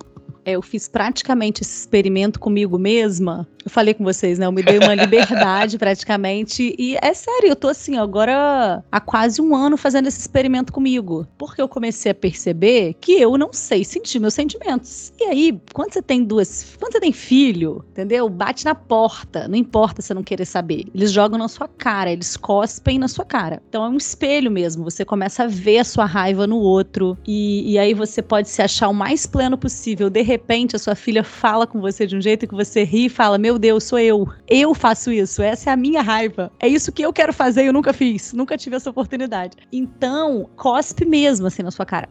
É, eu fiz praticamente esse experimento comigo mesma. Eu falei com vocês, né? Eu me dei uma liberdade praticamente. E é sério, eu tô assim, agora há quase um ano fazendo esse experimento comigo. Porque eu comecei a perceber que eu não sei sentir meus sentimentos. E aí, quando você tem duas. Quando você tem filho, entendeu? Bate na porta. Não importa você não querer saber. Eles jogam na sua cara, eles cospem na sua cara. Então é um espelho mesmo. Você começa a ver a sua raiva no outro. E, e aí você pode se achar o mais pleno possível. De repente, a sua filha fala com você de um jeito que você ri e fala: Meu Deus, sou eu. Eu faço isso. Essa é a minha raiva. É isso que eu quero fazer e eu nunca fiz. Nunca tive essa oportunidade. Então, cospe mesmo assim na sua cara.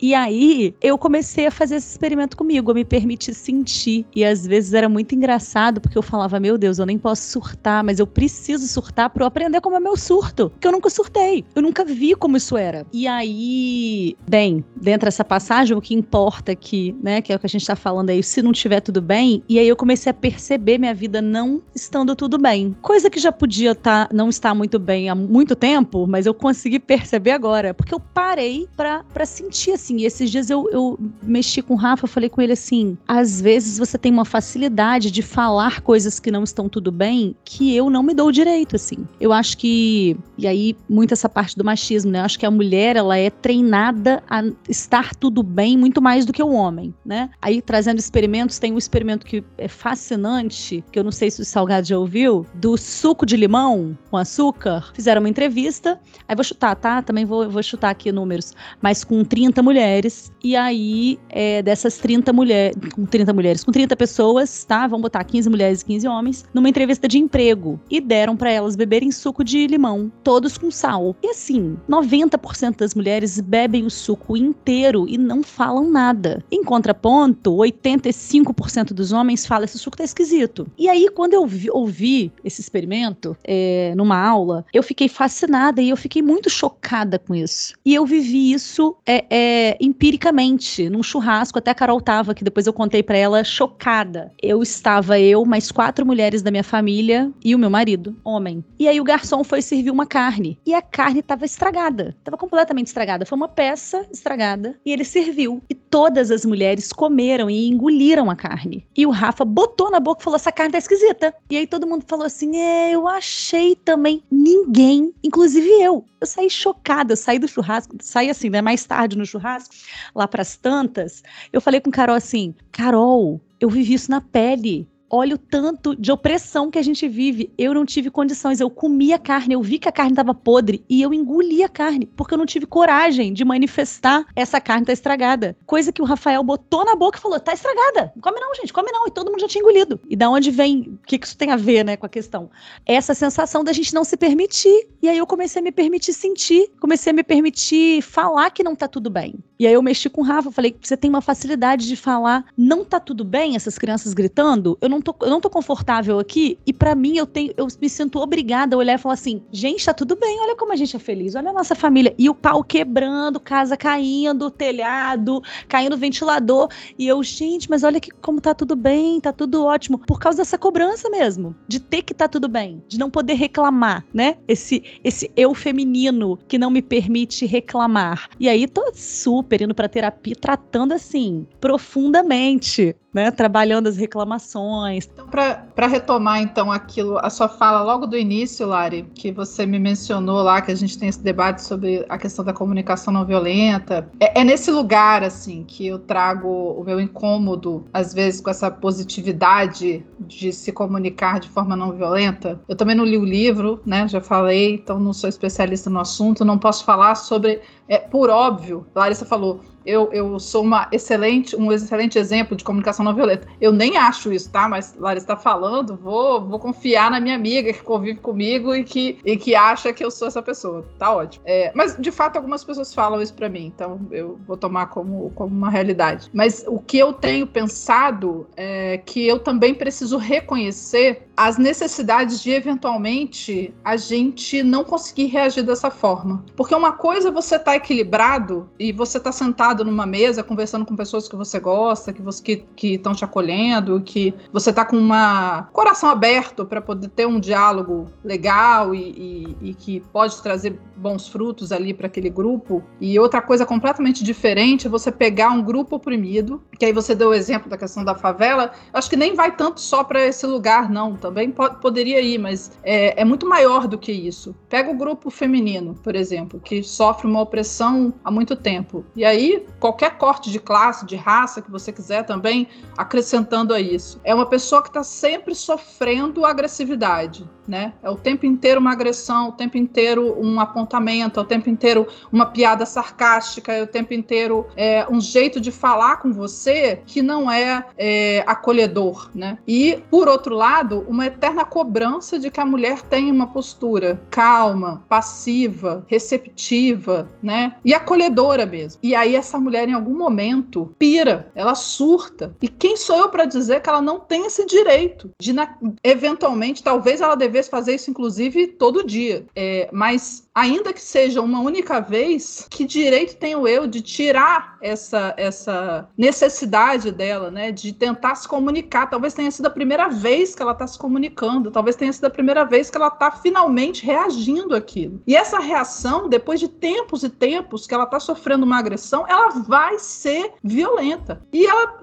E aí eu comecei a fazer esse experimento comigo, a me permitir sentir. E às vezes era muito engraçado, porque eu falava, meu Deus, eu nem posso surtar, mas eu preciso surtar para eu aprender como é meu surto. Porque eu nunca surtei. Eu nunca vi como isso era. E aí, bem, dentro dessa passagem, o que importa aqui, né, que é o que a gente tá falando aí, se não tiver tudo bem, e aí eu comecei a perceber minha vida não estando tudo bem. Coisa que já podia tá, não estar muito bem há muito tempo, mas eu consegui perceber agora, porque eu parei pra, pra sentir assim. Esses dias eu, eu mexi com o Rafa, falei com ele assim: às vezes você tem uma facilidade de falar coisas que não estão tudo bem que eu não me dou direito, assim. Eu acho que. E aí, muito essa parte do machismo, né? Eu acho que a mulher, ela é treinada a estar tudo bem muito mais do que o homem, né? Aí, trazendo experimentos, tem um experimento que é fascinante, que eu não sei se o Salgado já ouviu, do suco de limão com açúcar. Fizeram uma entrevista, aí vou chutar, tá? Também vou, vou chutar aqui números, mas com 30 mulheres, e aí, é, dessas 30 mulheres, com 30 mulheres, com 30 pessoas, tá? Vamos botar 15 mulheres e 15 homens, numa entrevista de emprego, e deram para elas beberem suco de limão, todos com sal. E assim, 90% das mulheres bebem o suco inteiro e não falam nada. Em contraponto, 85% dos homens falam esse suco tá esquisito. E aí, quando eu vi, ouvi esse experimento é, numa aula, eu fiquei fascinada e eu fiquei muito chocada com isso. E eu vivi isso é, é, empiricamente, num churrasco, até a Carol tava, que depois eu contei para ela, chocada. Eu estava, eu, mais quatro mulheres da minha família e o meu marido, homem. E aí o garçom foi servir uma carne. E a carne estava estragada. Estava completamente estragada. Foi uma peça estragada. E ele serviu. E todas as mulheres comeram e engoliram a carne. E o Rafa botou na boca e falou: essa carne tá esquisita. E aí todo mundo falou assim: é, eu achei também. Ninguém, inclusive eu. Eu saí chocada, eu saí do churrasco, saí assim, né, mais tarde no churrasco, lá pras tantas. Eu falei com Carol assim: Carol, eu vivi isso na pele olha o tanto de opressão que a gente vive. Eu não tive condições, eu comia carne, eu vi que a carne estava podre e eu engoli a carne, porque eu não tive coragem de manifestar essa carne tá estragada. Coisa que o Rafael botou na boca e falou: tá estragada. Come não, gente, come não. E todo mundo já tinha engolido. E da onde vem, o que, que isso tem a ver, né, com a questão? Essa sensação da gente não se permitir. E aí eu comecei a me permitir sentir, comecei a me permitir falar que não tá tudo bem. E aí eu mexi com o Rafa, falei: você tem uma facilidade de falar, não tá tudo bem, essas crianças gritando? Eu não tô, eu não tô confortável aqui. E para mim, eu tenho, eu me sinto obrigada a olhar e falar assim: gente, tá tudo bem, olha como a gente é feliz, olha a nossa família. E o pau quebrando, casa caindo, telhado, caindo ventilador. E eu, gente, mas olha que, como tá tudo bem, tá tudo ótimo. Por causa dessa cobrança mesmo, de ter que tá tudo bem, de não poder reclamar, né? Esse, esse eu feminino que não me permite reclamar. E aí tô super indo pra terapia, tratando assim, profundamente né, trabalhando as reclamações. Então, para retomar então aquilo, a sua fala logo do início, Lari, que você me mencionou lá, que a gente tem esse debate sobre a questão da comunicação não violenta, é, é nesse lugar assim que eu trago o meu incômodo, às vezes com essa positividade de se comunicar de forma não violenta. Eu também não li o livro, né? Já falei, então não sou especialista no assunto, não posso falar sobre. É, por óbvio, Larissa falou, eu, eu sou uma excelente, um excelente exemplo de comunicação não violenta. Eu nem acho isso, tá? Mas Larissa está falando, vou, vou confiar na minha amiga que convive comigo e que, e que acha que eu sou essa pessoa. Tá ótimo. É, mas, de fato, algumas pessoas falam isso para mim, então eu vou tomar como, como uma realidade. Mas o que eu tenho pensado é que eu também preciso reconhecer as necessidades de, eventualmente, a gente não conseguir reagir dessa forma. Porque uma coisa é você tá equilibrado e você tá sentado sentado numa mesa conversando com pessoas que você gosta, que você que estão te acolhendo, que você tá com uma coração aberto para poder ter um diálogo legal e, e, e que pode trazer bons frutos ali para aquele grupo. E outra coisa completamente diferente é você pegar um grupo oprimido, que aí você deu o exemplo da questão da favela. Acho que nem vai tanto só para esse lugar, não. Também pode, poderia ir, mas é, é muito maior do que isso. Pega o grupo feminino, por exemplo, que sofre uma opressão há muito tempo. E aí qualquer corte de classe, de raça que você quiser também, acrescentando a isso. É uma pessoa que está sempre sofrendo agressividade. Né? É o tempo inteiro uma agressão, o tempo inteiro um apontamento, é o tempo inteiro uma piada sarcástica, é o tempo inteiro é, um jeito de falar com você que não é, é acolhedor, né? E, por outro lado, uma eterna cobrança de que a mulher tenha uma postura calma, passiva, receptiva, né? E acolhedora mesmo. E aí essa mulher, em algum momento, pira, ela surta. E quem sou eu para dizer que ela não tem esse direito de, na, eventualmente, talvez ela devesse fazer isso, inclusive, todo dia. É, mas ainda que seja uma única vez, que direito tenho eu de tirar essa, essa necessidade dela, né? De tentar se comunicar. Talvez tenha sido a primeira vez que ela está se comunicando, talvez tenha sido a primeira vez que ela está finalmente reagindo àquilo. E essa reação, depois de tempos e tempos que ela está sofrendo uma agressão, ela vai ser violenta. E ela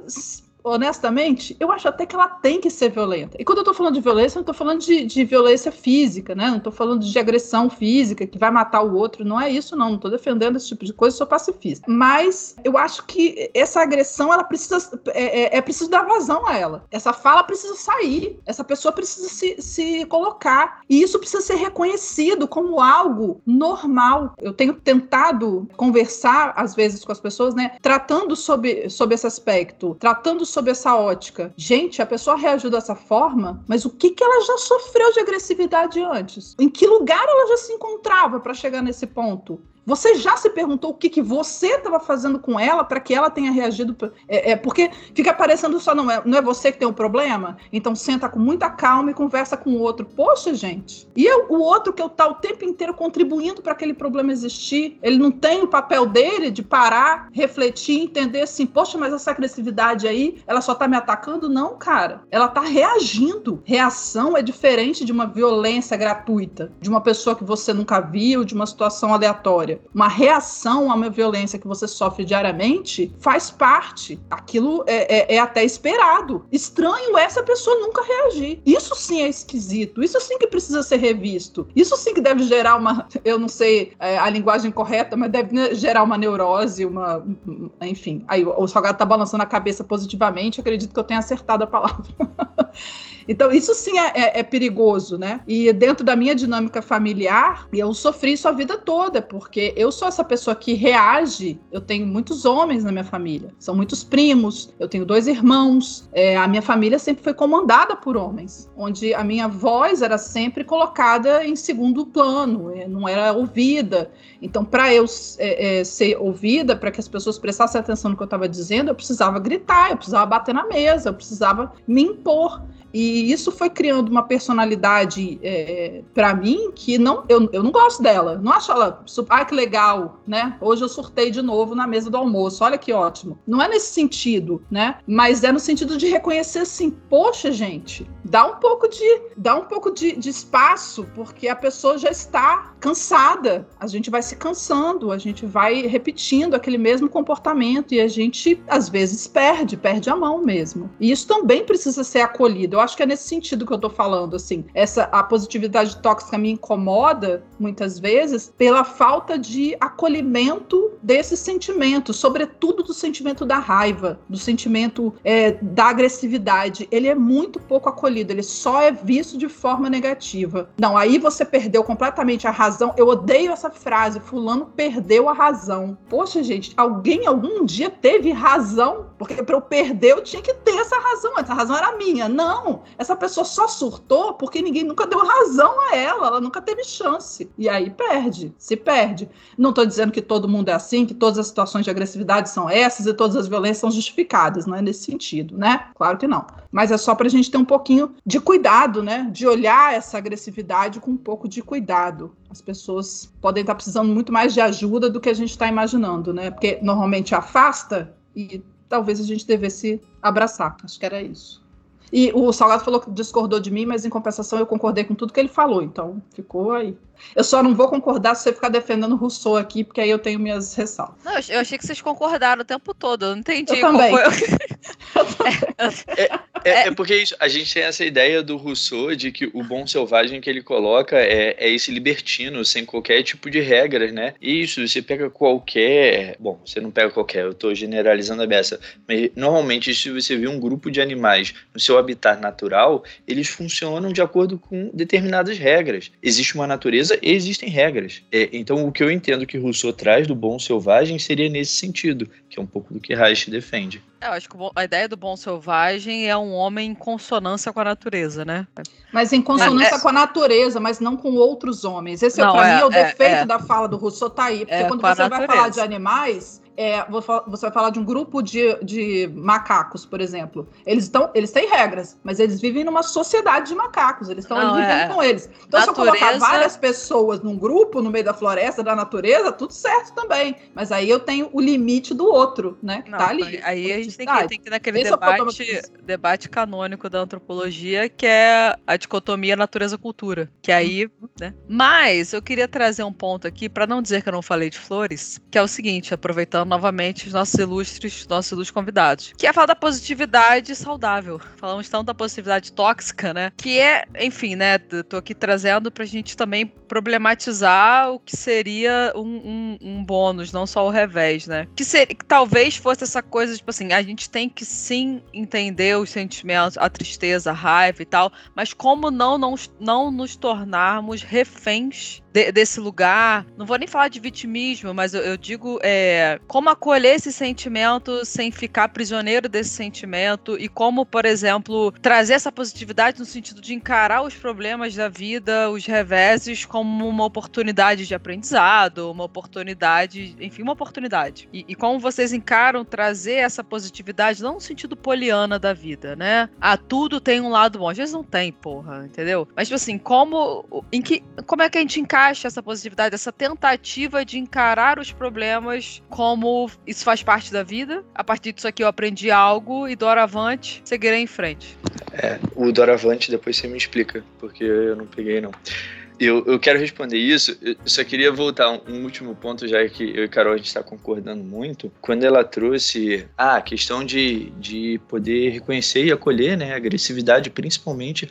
honestamente, eu acho até que ela tem que ser violenta. E quando eu tô falando de violência, eu não tô falando de, de violência física, né? Não tô falando de agressão física que vai matar o outro. Não é isso, não. Não tô defendendo esse tipo de coisa, sou pacifista. Mas eu acho que essa agressão, ela precisa. É, é, é preciso dar vazão a ela. Essa fala precisa sair. Essa pessoa precisa se, se colocar. E isso precisa ser reconhecido como algo normal. Eu tenho tentado conversar, às vezes, com as pessoas, né? Tratando sobre, sobre esse aspecto, tratando sob essa ótica. Gente, a pessoa reagiu dessa forma, mas o que, que ela já sofreu de agressividade antes? Em que lugar ela já se encontrava para chegar nesse ponto? Você já se perguntou o que, que você estava fazendo com ela para que ela tenha reagido? É, é, porque fica parecendo só, não é, não é você que tem o problema? Então senta com muita calma e conversa com o outro. Poxa, gente. E eu, o outro que eu tá o tempo inteiro contribuindo para aquele problema existir, ele não tem o papel dele de parar, refletir, entender assim, poxa, mas essa agressividade aí, ela só tá me atacando? Não, cara. Ela tá reagindo. Reação é diferente de uma violência gratuita, de uma pessoa que você nunca viu, de uma situação aleatória uma reação a uma violência que você sofre diariamente, faz parte. Aquilo é, é, é até esperado. Estranho essa pessoa nunca reagir. Isso sim é esquisito. Isso sim que precisa ser revisto. Isso sim que deve gerar uma, eu não sei é, a linguagem correta, mas deve gerar uma neurose, uma, enfim. Aí o Salgado tá balançando a cabeça positivamente. Acredito que eu tenha acertado a palavra. Então, isso sim é, é, é, perigoso, né? E dentro da minha dinâmica familiar, eu sofri isso a vida toda, porque eu sou essa pessoa que reage. Eu tenho muitos homens na minha família, são muitos primos, eu tenho dois irmãos. É, a minha família sempre foi comandada por homens, onde a minha voz era sempre colocada em segundo plano, é, não era ouvida. Então, para eu é, é, ser ouvida, para que as pessoas prestassem atenção no que eu estava dizendo, eu precisava gritar, eu precisava bater na mesa, eu precisava me impor. E isso foi criando uma personalidade é, para mim que não, eu, eu não gosto dela. Não acho ela, ah, que legal, né? Hoje eu surtei de novo na mesa do almoço. Olha que ótimo. Não é nesse sentido, né? Mas é no sentido de reconhecer assim, poxa, gente, dá um pouco de, dá um pouco de, de espaço, porque a pessoa já está cansada. A gente vai se cansando, a gente vai repetindo aquele mesmo comportamento e a gente às vezes perde, perde a mão mesmo. E isso também precisa ser acolhido. Eu acho que é nesse sentido que eu tô falando, assim. Essa a positividade tóxica me incomoda muitas vezes pela falta de acolhimento desse sentimento, sobretudo do sentimento da raiva, do sentimento é, da agressividade. Ele é muito pouco acolhido, ele só é visto de forma negativa. Não, aí você perdeu completamente a razão. Eu odeio essa frase, fulano perdeu a razão. Poxa, gente, alguém algum dia teve razão? Porque para eu perder eu tinha que ter essa razão. Essa razão era minha. Não, essa pessoa só surtou porque ninguém nunca deu razão a ela, ela nunca teve chance. E aí perde, se perde. Não estou dizendo que todo mundo é assim, que todas as situações de agressividade são essas e todas as violências são justificadas, não é nesse sentido, né? Claro que não. Mas é só para a gente ter um pouquinho de cuidado, né? De olhar essa agressividade com um pouco de cuidado. As pessoas podem estar precisando muito mais de ajuda do que a gente está imaginando, né? Porque normalmente afasta e talvez a gente devesse abraçar. Acho que era isso. E o Salgado falou que discordou de mim, mas em compensação eu concordei com tudo que ele falou, então ficou aí. Eu só não vou concordar se você ficar defendendo Rousseau aqui, porque aí eu tenho minhas ressalvas. Não, eu achei que vocês concordaram o tempo todo. Eu não entendi eu também. Foi... é, é, é, porque isso, a gente tem essa ideia do Rousseau de que o bom selvagem que ele coloca é, é esse libertino, sem qualquer tipo de regras, né? E isso, você pega qualquer. Bom, você não pega qualquer, eu tô generalizando a beça. Mas normalmente, se você vê um grupo de animais no seu habitat natural, eles funcionam de acordo com determinadas regras. Existe uma natureza e existem regras. É, então, o que eu entendo que Rousseau traz do bom selvagem seria nesse sentido, que é um pouco do que Reich defende. É, eu acho que a ideia do bom selvagem é um homem em consonância com a natureza, né? Mas em consonância é, com a natureza, mas não com outros homens. Esse, não, é, mim, é o é, defeito é. da fala do Rousseau tá aí. Porque quando você vai falar de animais, é, você vai falar de um grupo de, de macacos, por exemplo. Eles, estão, eles têm regras, mas eles vivem numa sociedade de macacos, eles estão ali vivendo é. com eles. Então, natureza... se eu colocar várias pessoas num grupo, no meio da floresta, da natureza, tudo certo também. Mas aí eu tenho o limite do outro, né? Que Não, tá ali. Aí a gente tem que, tem que ir naquele Esse é debate, debate canônico da antropologia, que é a dicotomia natureza-cultura. Que aí, uhum. né? Mas eu queria trazer um ponto aqui, para não dizer que eu não falei de flores, que é o seguinte, aproveitando novamente os nossos ilustres, nossos ilustres convidados, que é falar da positividade saudável. Falamos tanto da positividade tóxica, né? Que é, enfim, né? Tô aqui trazendo pra gente também problematizar o que seria um, um, um bônus, não só o revés, né? Que, ser, que talvez fosse essa coisa, tipo assim, a gente tem que sim entender os sentimentos, a tristeza, a raiva e tal, mas como não, não, não nos tornarmos reféns de, desse lugar. Não vou nem falar de vitimismo, mas eu, eu digo é, como acolher esse sentimento sem ficar prisioneiro desse sentimento e como, por exemplo, trazer essa positividade no sentido de encarar os problemas da vida, os reveses, como uma oportunidade de aprendizado, uma oportunidade, enfim, uma oportunidade. E, e como vocês encaram trazer essa positividade, não no sentido poliana da vida, né? Ah, tudo tem um lado bom. Às vezes não tem, porra, entendeu? Mas, tipo assim, como, em que, como é que a gente encara encaixa essa positividade, essa tentativa de encarar os problemas como isso faz parte da vida. A partir disso aqui eu aprendi algo e doravante seguirei em frente. É, o doravante depois você me explica, porque eu não peguei não. Eu, eu quero responder isso. Eu só queria voltar um, um último ponto, já que eu e Carol a gente está concordando muito. Quando ela trouxe a questão de, de poder reconhecer e acolher né, a agressividade, principalmente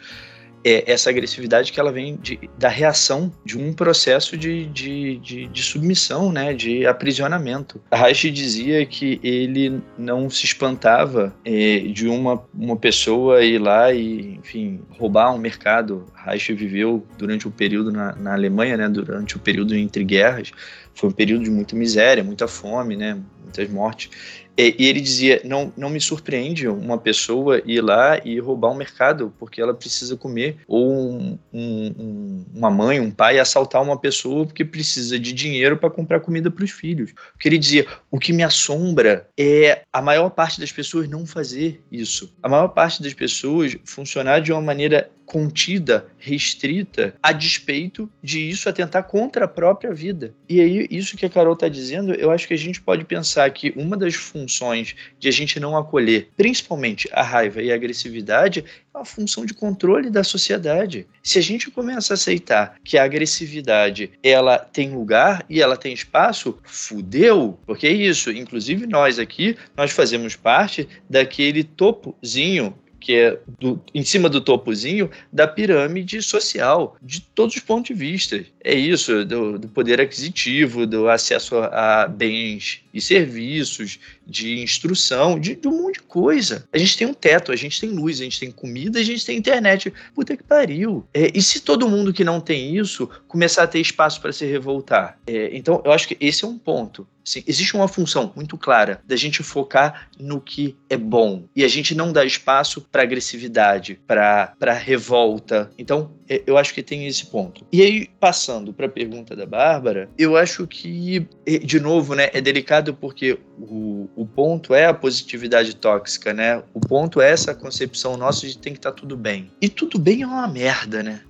é essa agressividade que ela vem de, da reação de um processo de, de, de, de submissão, né, de aprisionamento. Reich dizia que ele não se espantava é, de uma, uma pessoa ir lá e, enfim, roubar um mercado. Reich viveu durante o um período na, na Alemanha, né, durante o um período entre guerras, foi um período de muita miséria, muita fome, né, muitas mortes. E, ele dizia: não, não me surpreende uma pessoa ir lá e roubar um mercado porque ela precisa comer, ou um, um, uma mãe, um pai assaltar uma pessoa porque precisa de dinheiro para comprar comida para os filhos. Porque ele dizia: o que me assombra é a maior parte das pessoas não fazer isso. A maior parte das pessoas funcionar de uma maneira contida, restrita, a despeito de isso atentar contra a própria vida. E aí, isso que a Carol está dizendo, eu acho que a gente pode pensar que uma das funções de a gente não acolher, principalmente a raiva e a agressividade, é uma função de controle da sociedade. Se a gente começa a aceitar que a agressividade ela tem lugar e ela tem espaço, fudeu, porque é isso. Inclusive nós aqui, nós fazemos parte daquele topozinho que é do, em cima do topozinho da pirâmide social, de todos os pontos de vista. É isso, do, do poder aquisitivo, do acesso a bens e serviços, de instrução, de, de, um monte de coisa. A gente tem um teto, a gente tem luz, a gente tem comida, a gente tem internet. Puta que pariu. É, e se todo mundo que não tem isso começar a ter espaço para se revoltar? É, então, eu acho que esse é um ponto. Assim, existe uma função muito clara da gente focar no que é bom e a gente não dá espaço para agressividade, para revolta. Então, é, eu acho que tem esse ponto. E aí, passando para a pergunta da Bárbara, eu acho que, é, de novo, né, é delicado porque o, o ponto é a positividade tóxica, né? O ponto é essa concepção nossa de tem que estar tá tudo bem. E tudo bem é uma merda, né?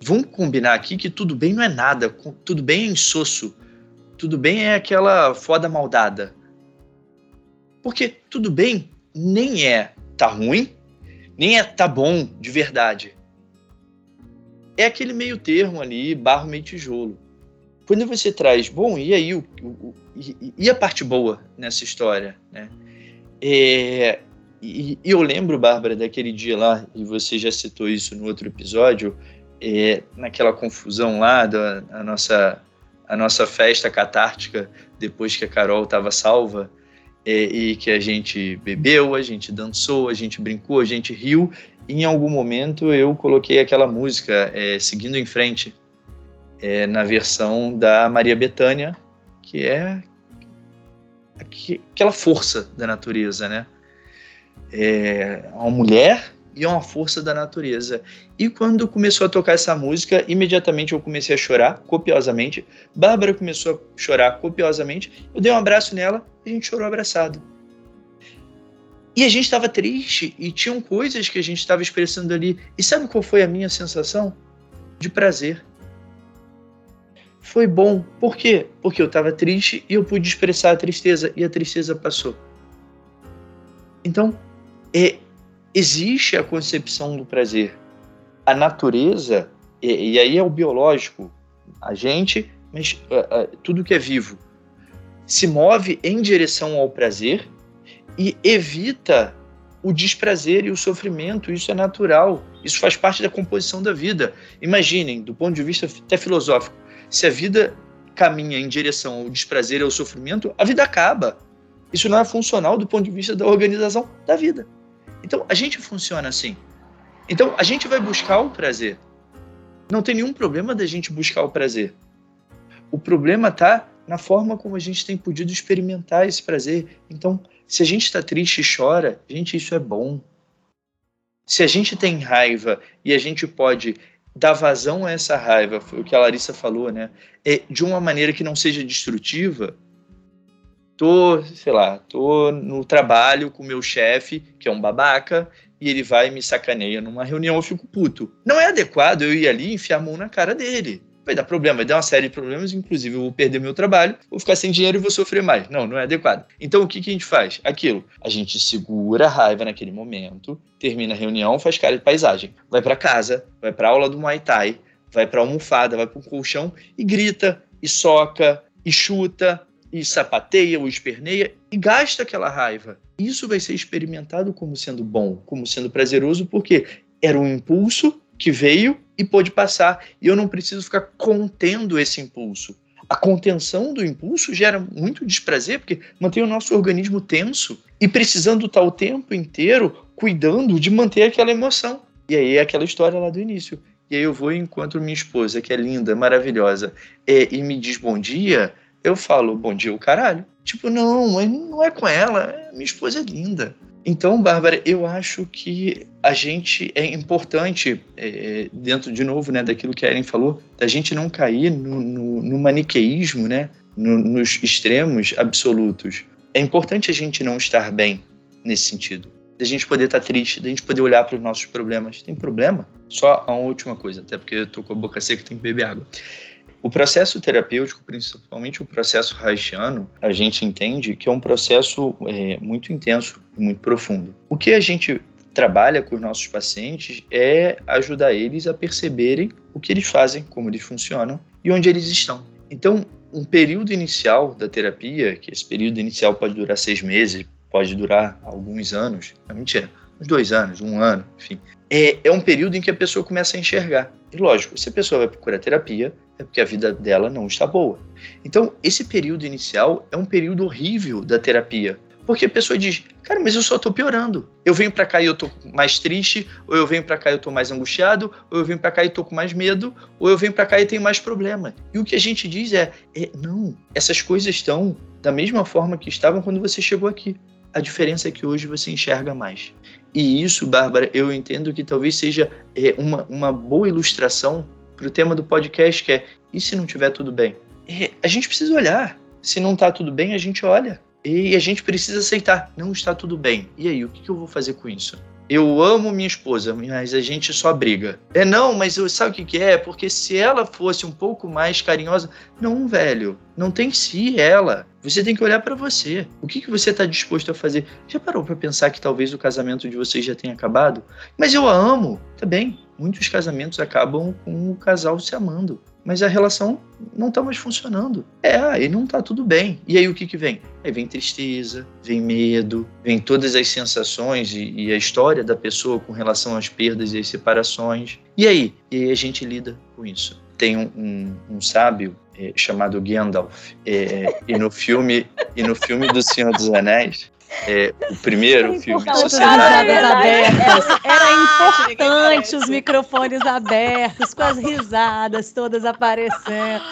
Vamos combinar aqui que tudo bem não é nada, tudo bem é insosso, tudo bem é aquela foda maldada. Porque tudo bem nem é tá ruim, nem é tá bom de verdade. é aquele meio termo ali, barro meio tijolo. Quando você traz, bom, e aí, o, o, e, e, a parte boa nessa história, né? É, e, e, eu lembro, Bárbara, daquele dia lá, e você já citou isso no outro episódio, é, naquela confusão lá da a nossa, a nossa festa catártica, depois que a Carol estava salva, é, e que a gente bebeu, a gente dançou, a gente brincou, a gente riu, em algum momento eu coloquei aquela música, é, Seguindo em Frente, é, na versão da Maria Bethânia, que é aquela força da natureza, né? É uma mulher e uma força da natureza. E quando começou a tocar essa música, imediatamente eu comecei a chorar copiosamente. Bárbara começou a chorar copiosamente. Eu dei um abraço nela e a gente chorou abraçado. E a gente estava triste e tinham coisas que a gente estava expressando ali. E sabe qual foi a minha sensação? De prazer foi bom. Por quê? Porque eu estava triste e eu pude expressar a tristeza e a tristeza passou. Então, é, existe a concepção do prazer. A natureza, e, e aí é o biológico, a gente, mas uh, uh, tudo que é vivo, se move em direção ao prazer e evita o desprazer e o sofrimento. Isso é natural. Isso faz parte da composição da vida. Imaginem, do ponto de vista até filosófico, se a vida caminha em direção ao desprazer e ao sofrimento, a vida acaba. Isso não é funcional do ponto de vista da organização da vida. Então, a gente funciona assim. Então, a gente vai buscar o prazer. Não tem nenhum problema da gente buscar o prazer. O problema está na forma como a gente tem podido experimentar esse prazer. Então, se a gente está triste e chora, gente, isso é bom. Se a gente tem raiva e a gente pode dar vazão a essa raiva, foi o que a Larissa falou, né? É de uma maneira que não seja destrutiva. Tô, sei lá, tô no trabalho com meu chefe, que é um babaca, e ele vai e me sacaneia numa reunião, eu fico puto. Não é adequado eu ir ali e enfiar a mão na cara dele vai dar problema, vai dar uma série de problemas, inclusive eu vou perder meu trabalho, vou ficar sem dinheiro e vou sofrer mais. Não, não é adequado. Então o que, que a gente faz? Aquilo, a gente segura a raiva naquele momento, termina a reunião, faz cara de paisagem, vai para casa, vai para aula do Muay Thai, vai para almofada, vai para um colchão e grita, e soca, e chuta, e sapateia ou esperneia e gasta aquela raiva. Isso vai ser experimentado como sendo bom, como sendo prazeroso, porque era um impulso que veio e pôde passar. E eu não preciso ficar contendo esse impulso. A contenção do impulso gera muito desprazer, porque mantém o nosso organismo tenso e precisando estar o tempo inteiro cuidando de manter aquela emoção. E aí é aquela história lá do início. E aí eu vou e encontro minha esposa, que é linda, maravilhosa, e, e me diz bom dia, eu falo bom dia o caralho. Tipo, não, não é com ela, minha esposa é linda. Então, Bárbara, eu acho que a gente é importante, é, dentro de novo né, daquilo que a Ellen falou, da gente não cair no, no, no maniqueísmo, né, no, nos extremos absolutos. É importante a gente não estar bem nesse sentido. Da gente poder estar triste, da gente poder olhar para os nossos problemas. Tem problema? Só a última coisa, até porque eu tô com a boca seca, tem que beber água. O processo terapêutico, principalmente o processo haitiano, a gente entende que é um processo é, muito intenso e muito profundo. O que a gente trabalha com os nossos pacientes é ajudar eles a perceberem o que eles fazem, como eles funcionam e onde eles estão. Então, um período inicial da terapia, que esse período inicial pode durar seis meses, pode durar alguns anos, não mentira, uns dois anos, um ano, enfim, é, é um período em que a pessoa começa a enxergar. E lógico, se a pessoa vai procurar terapia, é porque a vida dela não está boa. Então, esse período inicial é um período horrível da terapia. Porque a pessoa diz, cara, mas eu só estou piorando. Eu venho para cá e eu estou mais triste, ou eu venho para cá e eu estou mais angustiado, ou eu venho para cá e estou com mais medo, ou eu venho para cá e tenho mais problema. E o que a gente diz é, é, não, essas coisas estão da mesma forma que estavam quando você chegou aqui. A diferença é que hoje você enxerga mais. E isso, Bárbara, eu entendo que talvez seja é, uma, uma boa ilustração para o tema do podcast, que é e se não tiver tudo bem? É, a gente precisa olhar. Se não está tudo bem, a gente olha. E a gente precisa aceitar. Não está tudo bem. E aí, o que, que eu vou fazer com isso? Eu amo minha esposa, mas a gente só briga. É não, mas eu, sabe o que, que é? Porque se ela fosse um pouco mais carinhosa. Não, velho. Não tem si ela. Você tem que olhar para você. O que, que você está disposto a fazer? Já parou para pensar que talvez o casamento de vocês já tenha acabado? Mas eu a amo. Tá bem. Muitos casamentos acabam com o casal se amando mas a relação não está mais funcionando. É, aí não está tudo bem. E aí o que que vem? Aí vem tristeza, vem medo, vem todas as sensações e, e a história da pessoa com relação às perdas e às separações. E aí? E aí a gente lida com isso. Tem um, um, um sábio é, chamado Gandalf é, e no filme e no filme do Senhor dos Anéis é, o primeiro é filme Sociedade abertas. Era importante os microfones abertos, com as risadas todas aparecendo.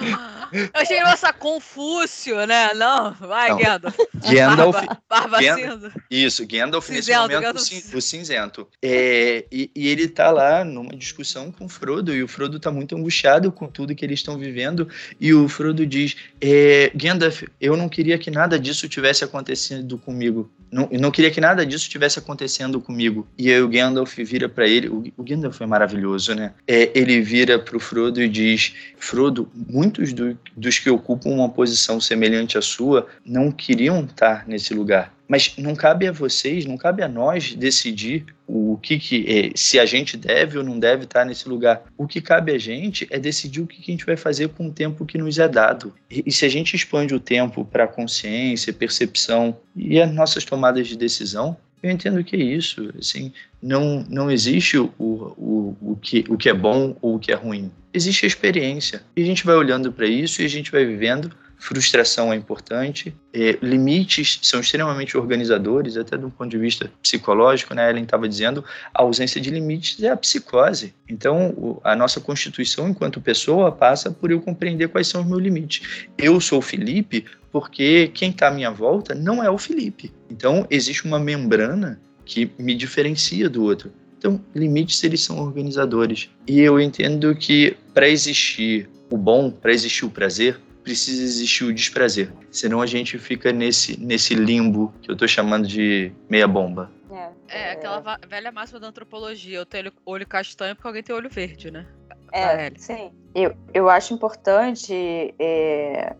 Eu achei nossa Confúcio, né? Não, vai, não. Gandalf. Gandalf. Barba, barba Gandalf isso, Gandalf cinzento, nesse momento Gandalf. O, cinzento. É, e, e, ele tá lá numa discussão com o Frodo, e o Frodo tá muito angustiado com tudo que eles estão vivendo, e o Frodo diz: é, Gandalf, eu não queria que nada disso tivesse acontecido comigo. Não, não queria que nada disso tivesse acontecendo comigo. E aí o Gandalf vira para ele, o, o Gandalf é maravilhoso, né? É, ele vira pro Frodo e diz: Frodo, muitos do, dos que ocupam uma posição semelhante à sua não queriam estar nesse lugar. Mas não cabe a vocês, não cabe a nós decidir o que, que é, se a gente deve ou não deve estar nesse lugar. O que cabe a gente é decidir o que, que a gente vai fazer com o tempo que nos é dado. E, e se a gente expande o tempo para consciência, percepção e as nossas tomadas de decisão, eu entendo que é isso. Assim, não, não existe o, o, o, que, o que é bom ou o que é ruim. Existe a experiência. E a gente vai olhando para isso e a gente vai vivendo frustração é importante, é, limites são extremamente organizadores, até um ponto de vista psicológico, né? Ellen estava dizendo, a ausência de limites é a psicose. Então, a nossa constituição enquanto pessoa passa por eu compreender quais são os meus limites. Eu sou Felipe porque quem está à minha volta não é o Felipe. Então, existe uma membrana que me diferencia do outro. Então, limites eles são organizadores. E eu entendo que para existir o bom, para existir o prazer, precisa existir o desprazer. Senão a gente fica nesse, nesse limbo que eu estou chamando de meia bomba. É, é aquela velha máxima da antropologia, eu tenho olho castanho porque alguém tem olho verde, né? É, sim. Eu, eu acho importante é,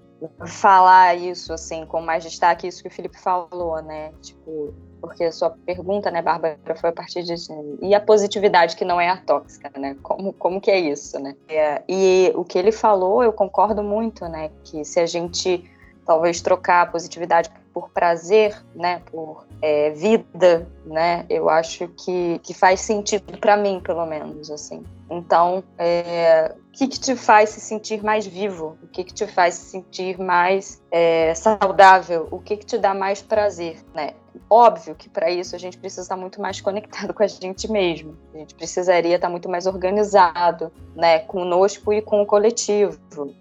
falar isso, assim, com mais destaque, isso que o Felipe falou, né? Tipo, porque a sua pergunta, né, Bárbara, foi a partir de e a positividade que não é a tóxica, né? Como, como que é isso, né? É, e o que ele falou, eu concordo muito, né? Que se a gente talvez trocar a positividade por prazer, né, por é, vida, né, eu acho que, que faz sentido para mim, pelo menos, assim. Então, é, o que, que, te faz se sentir mais vivo? O que, que te faz se sentir mais é, saudável? O que, que te dá mais prazer, né? Óbvio que para isso a gente precisa estar muito mais conectado com a gente mesmo. A gente precisaria estar muito mais organizado, né, conosco e com o coletivo,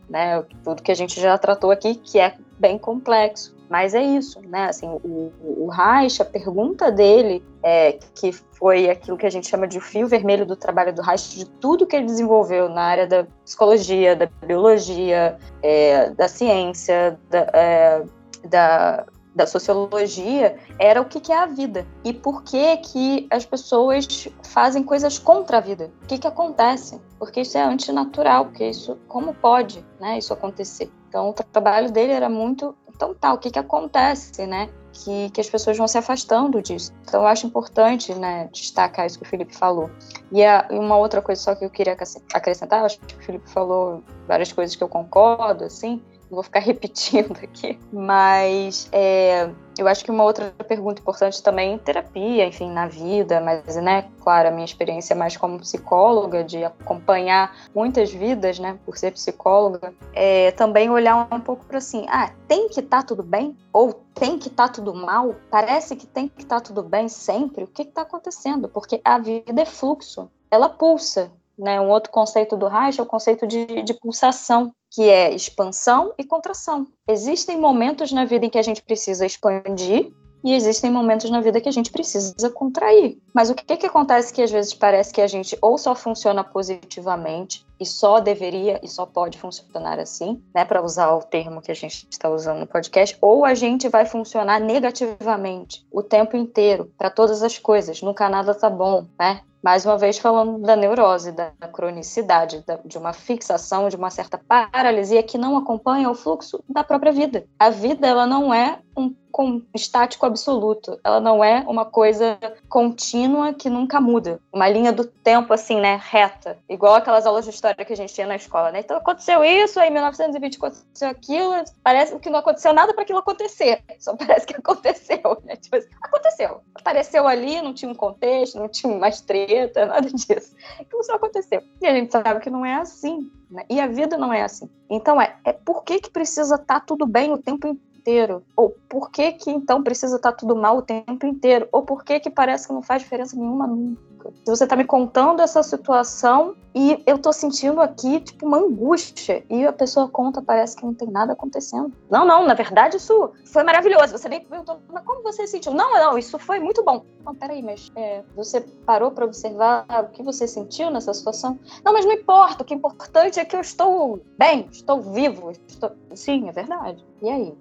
né? Tudo que a gente já tratou aqui, que é bem complexo. Mas é isso, né? Assim, o, o Reich, a pergunta dele, é, que foi aquilo que a gente chama de fio vermelho do trabalho do Reich, de tudo que ele desenvolveu na área da psicologia, da biologia, é, da ciência, da, é, da, da sociologia era o que, que é a vida e por que que as pessoas fazem coisas contra a vida. O que que acontece? Porque isso é antinatural, porque isso como pode, né, isso acontecer? Então o trabalho dele era muito então tá, o que que acontece, né? Que, que as pessoas vão se afastando disso. Então eu acho importante, né, destacar isso que o Felipe falou. E, a, uma outra coisa só que eu queria acrescentar, acho que o Felipe falou várias coisas que eu concordo, assim, vou ficar repetindo aqui, mas é, eu acho que uma outra pergunta importante também em terapia, enfim, na vida, mas, né, claro, a minha experiência é mais como psicóloga, de acompanhar muitas vidas, né, por ser psicóloga, é também olhar um pouco para assim, ah, tem que estar tá tudo bem? Ou tem que estar tá tudo mal? Parece que tem que estar tá tudo bem sempre? O que está acontecendo? Porque a vida é fluxo, ela pulsa, né? Um outro conceito do Reich é o conceito de, de pulsação, que é expansão e contração. Existem momentos na vida em que a gente precisa expandir e existem momentos na vida que a gente precisa contrair. Mas o que, que acontece que às vezes parece que a gente ou só funciona positivamente e só deveria e só pode funcionar assim, né, para usar o termo que a gente está usando no podcast, ou a gente vai funcionar negativamente o tempo inteiro para todas as coisas. Nunca nada tá bom, né? Mais uma vez falando da neurose, da cronicidade, da, de uma fixação, de uma certa paralisia que não acompanha o fluxo da própria vida. A vida, ela não é um com estático absoluto. Ela não é uma coisa contínua que nunca muda. Uma linha do tempo, assim, né, reta. Igual aquelas aulas de história que a gente tinha na escola, né? Então aconteceu isso, aí em 1920 aconteceu aquilo. Parece que não aconteceu nada para aquilo acontecer. Só parece que aconteceu, né? Tipo assim, aconteceu. Apareceu ali, não tinha um contexto, não tinha mais treta, nada disso. Aquilo só aconteceu. E a gente sabe que não é assim. Né? E a vida não é assim. Então é, é por que, que precisa estar tá tudo bem o tempo inteiro? Ou por que que então precisa estar tá tudo mal o tempo inteiro? Ou por que que parece que não faz diferença nenhuma nunca? Você está me contando essa situação e eu estou sentindo aqui, tipo, uma angústia, e a pessoa conta, parece que não tem nada acontecendo. Não, não, na verdade isso foi maravilhoso. Você nem perguntou, mas como você sentiu? Não, não, isso foi muito bom. Não, peraí, mas é, você parou para observar o que você sentiu nessa situação? Não, mas não importa, o que é importante é que eu estou bem, estou vivo. Estou... Sim, é verdade. E aí?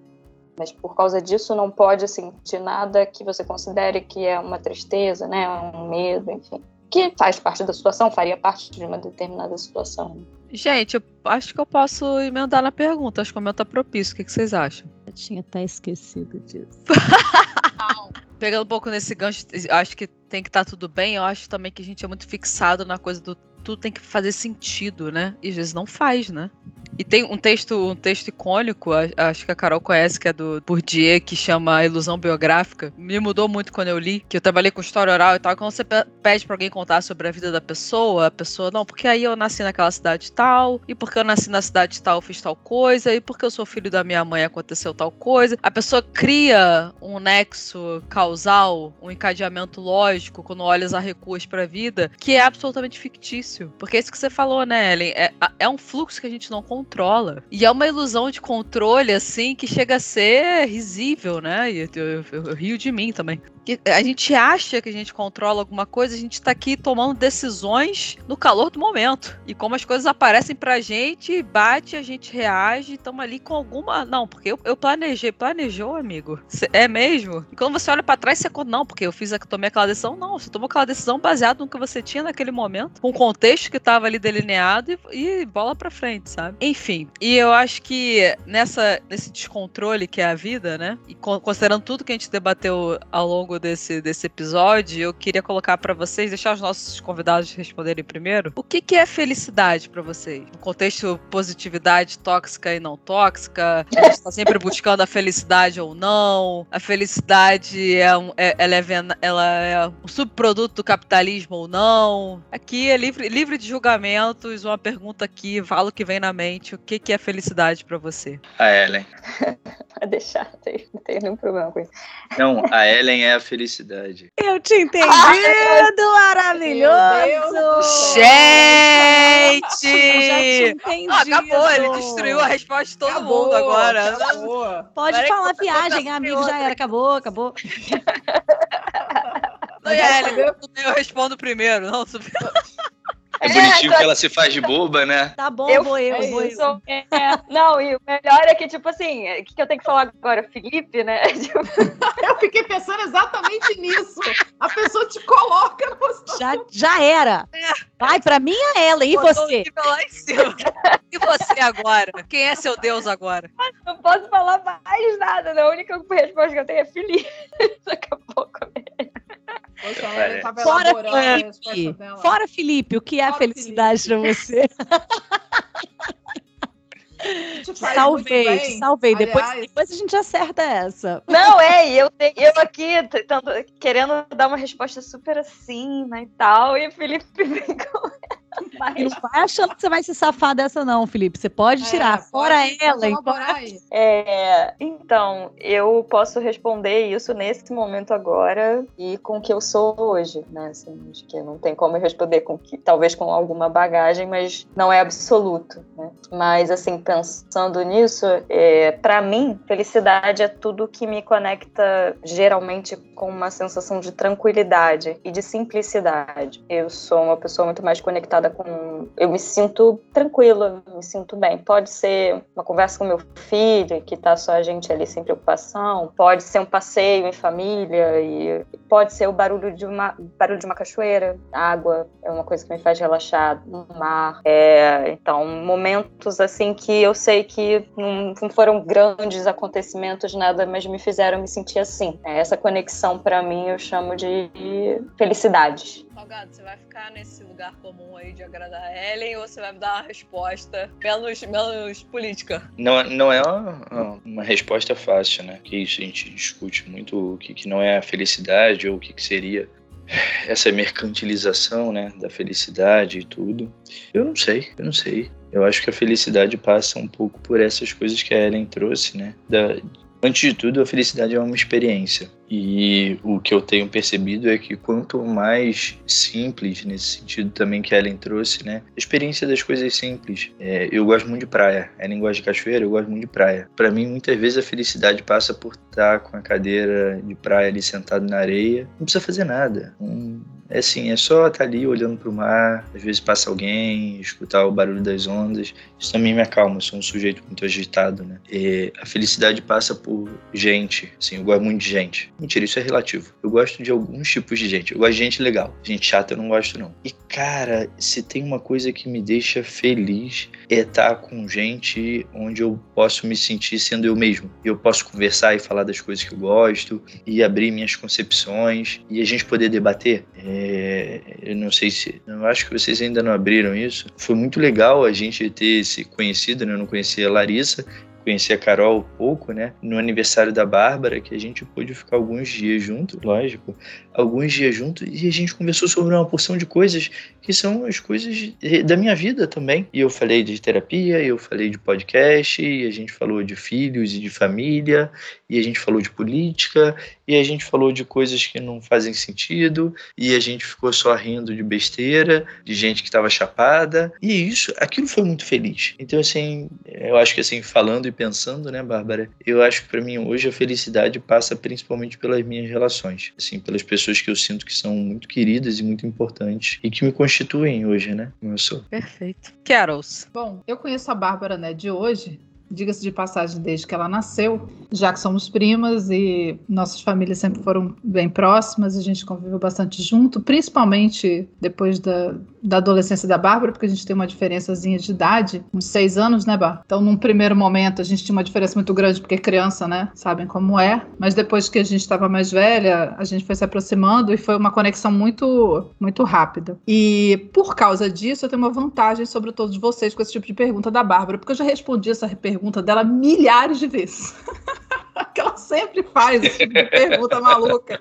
Mas por causa disso não pode sentir nada que você considere que é uma tristeza, né, um medo, enfim, que faz parte da situação, faria parte de uma determinada situação. Gente, eu acho que eu posso emendar na pergunta, acho que o meu tá propício, o que, que vocês acham? Eu tinha até esquecido disso. Pegando um pouco nesse gancho, acho que tem que estar tá tudo bem, eu acho também que a gente é muito fixado na coisa do tudo tem que fazer sentido, né? E às vezes não faz, né? E tem um texto, um texto icônico, acho que a Carol conhece, que é do Bourdieu, que chama a Ilusão Biográfica. Me mudou muito quando eu li, que eu trabalhei com história oral e tal. Quando você pede pra alguém contar sobre a vida da pessoa, a pessoa, não, porque aí eu nasci naquela cidade tal, e porque eu nasci na cidade tal, eu fiz tal coisa, e porque eu sou filho da minha mãe, aconteceu tal coisa. A pessoa cria um nexo causal, um encadeamento lógico, quando olha as recuas pra vida, que é absolutamente fictício. Porque é isso que você falou, né, Ellen? É, é um fluxo que a gente não controla. E é uma ilusão de controle, assim, que chega a ser risível, né? E eu, eu, eu, eu rio de mim também que a gente acha que a gente controla alguma coisa, a gente tá aqui tomando decisões no calor do momento. E como as coisas aparecem pra gente, bate, a gente reage, estamos ali com alguma. Não, porque eu, eu planejei. Planejou, amigo? É mesmo? E quando você olha para trás, você não, porque eu fiz tomei aquela decisão. Não, você tomou aquela decisão baseada no que você tinha naquele momento, com o contexto que tava ali delineado e, e bola pra frente, sabe? Enfim. E eu acho que nessa, nesse descontrole que é a vida, né? E considerando tudo que a gente debateu ao longo longo desse, desse episódio, eu queria colocar para vocês, deixar os nossos convidados responderem primeiro. O que, que é felicidade para vocês? No contexto positividade tóxica e não tóxica, a gente tá sempre buscando a felicidade ou não. A felicidade é, um, é, ela, é, ela é um subproduto do capitalismo ou não. Aqui é livre, livre de julgamentos, uma pergunta aqui, fala o que vem na mente. O que, que é felicidade para você? A Ellen. Pode deixar, não tem, não tem nenhum problema com isso. Não, a Ellen é a felicidade. Eu te entendi, maravilhoso! Gente! Ah, acabou, ele destruiu a resposta de todo acabou, mundo agora. Acabou. Pode Parece falar viagem, amigo, já era, acabou, acabou. Não, Ellen, eu respondo primeiro, não. É bonitinho é, que ela se faz de boba, né? Tá bom, eu, vou eu, vou eu. É, não, e o melhor é que, tipo assim, o que, que eu tenho que falar agora? Felipe, né? Tipo, eu fiquei pensando exatamente nisso. A pessoa te coloca no já, já era. É. Vai, pra mim é ela. E você? Em cima. E você agora? Quem é seu Deus agora? Não posso falar mais nada, né? A única resposta que eu tenho é Felipe. Daqui a pouco. Poxa, Fora Felipe. Fora Felipe, o que é Fora a felicidade para você? Salvei, salvei. Depois, depois a gente acerta essa. Não, é, eu, eu aqui tentando, querendo dar uma resposta super assim, né, e tal, e o Felipe vem com mas... Não vai achando que você vai se safar dessa, não, Felipe. Você pode é, tirar. Fora pode ela. Então... É, então, eu posso responder isso nesse momento agora e com o que eu sou hoje, né? Assim, acho que não tem como eu responder com que, talvez com alguma bagagem, mas não é absoluto, né? Mas, assim, pensando nisso, é, para mim, felicidade é tudo que me conecta geralmente com uma sensação de tranquilidade e de simplicidade. Eu sou uma pessoa muito mais conectada com. Eu me sinto tranquila, me sinto bem. Pode ser uma conversa com meu filho, que tá só a gente ali sem preocupação, pode ser um passeio em família, e pode ser o barulho de uma, barulho de uma cachoeira. água é uma coisa que me faz relaxar, no mar. É, então, momentos assim que eu sei que não, não foram grandes acontecimentos, nada, mas me fizeram me sentir assim. É, essa conexão, para mim, eu chamo de felicidades. Salgado, você vai ficar nesse lugar comum aí de agradar a Ellen ou você vai me dar uma resposta menos, menos política? Não, não é uma, uma resposta fácil, né? Que isso a gente discute muito o que, que não é a felicidade ou o que, que seria essa mercantilização, né, da felicidade e tudo. Eu não sei, eu não sei. Eu acho que a felicidade passa um pouco por essas coisas que a Ellen trouxe, né? Da, Antes de tudo, a felicidade é uma experiência. E o que eu tenho percebido é que quanto mais simples, nesse sentido também que a Ellen trouxe, né? A experiência das coisas simples. É, eu gosto muito de praia. Ellen gosta de cachoeira, eu gosto muito de praia. Para mim, muitas vezes a felicidade passa por estar com a cadeira de praia ali sentado na areia. Não precisa fazer nada. Um, é assim, é só estar ali olhando para o mar, às vezes passa alguém, escutar o barulho das ondas. Isso também me acalma, eu sou um sujeito muito agitado, né? E a felicidade passa por gente, assim, eu gosto muito de gente. Mentira, isso é relativo. Eu gosto de alguns tipos de gente. Eu gosto de gente legal. Gente chata eu não gosto, não. E, cara, se tem uma coisa que me deixa feliz é estar com gente onde eu posso me sentir sendo eu mesmo. Eu posso conversar e falar das coisas que eu gosto e abrir minhas concepções e a gente poder debater. É, é, eu não sei se. Eu acho que vocês ainda não abriram isso. Foi muito legal a gente ter se conhecido, né? Eu não conhecia a Larissa, conheci a Carol pouco, né? No aniversário da Bárbara, que a gente pôde ficar alguns dias junto, lógico, alguns dias junto, e a gente conversou sobre uma porção de coisas que são as coisas da minha vida também. E eu falei de terapia, eu falei de podcast, e a gente falou de filhos e de família, e a gente falou de política, e a gente falou de coisas que não fazem sentido, e a gente ficou só rindo de besteira, de gente que estava chapada, e isso, aquilo foi muito feliz. Então, assim, eu acho que assim, falando e pensando, né, Bárbara, eu acho que para mim hoje a felicidade passa principalmente pelas minhas relações, assim, pelas pessoas que eu sinto que são muito queridas e muito importantes e que me constituem hoje, né, como eu sou. Perfeito. Carols. Bom, eu conheço a Bárbara, né, de hoje, diga-se de passagem, desde que ela nasceu, já que somos primas e nossas famílias sempre foram bem próximas, a gente conviveu bastante junto, principalmente depois da, da adolescência da Bárbara, porque a gente tem uma diferençazinha de idade, uns seis anos, né, Bá? Então, num primeiro momento, a gente tinha uma diferença muito grande, porque criança, né, sabem como é, mas depois que a gente estava mais velha, a gente foi se aproximando e foi uma conexão muito, muito rápida. E por causa disso, eu tenho uma vantagem sobre todos vocês com esse tipo de pergunta da Bárbara, porque eu já respondi essa pergunta dela milhares de vezes. que ela sempre faz esse tipo de pergunta maluca.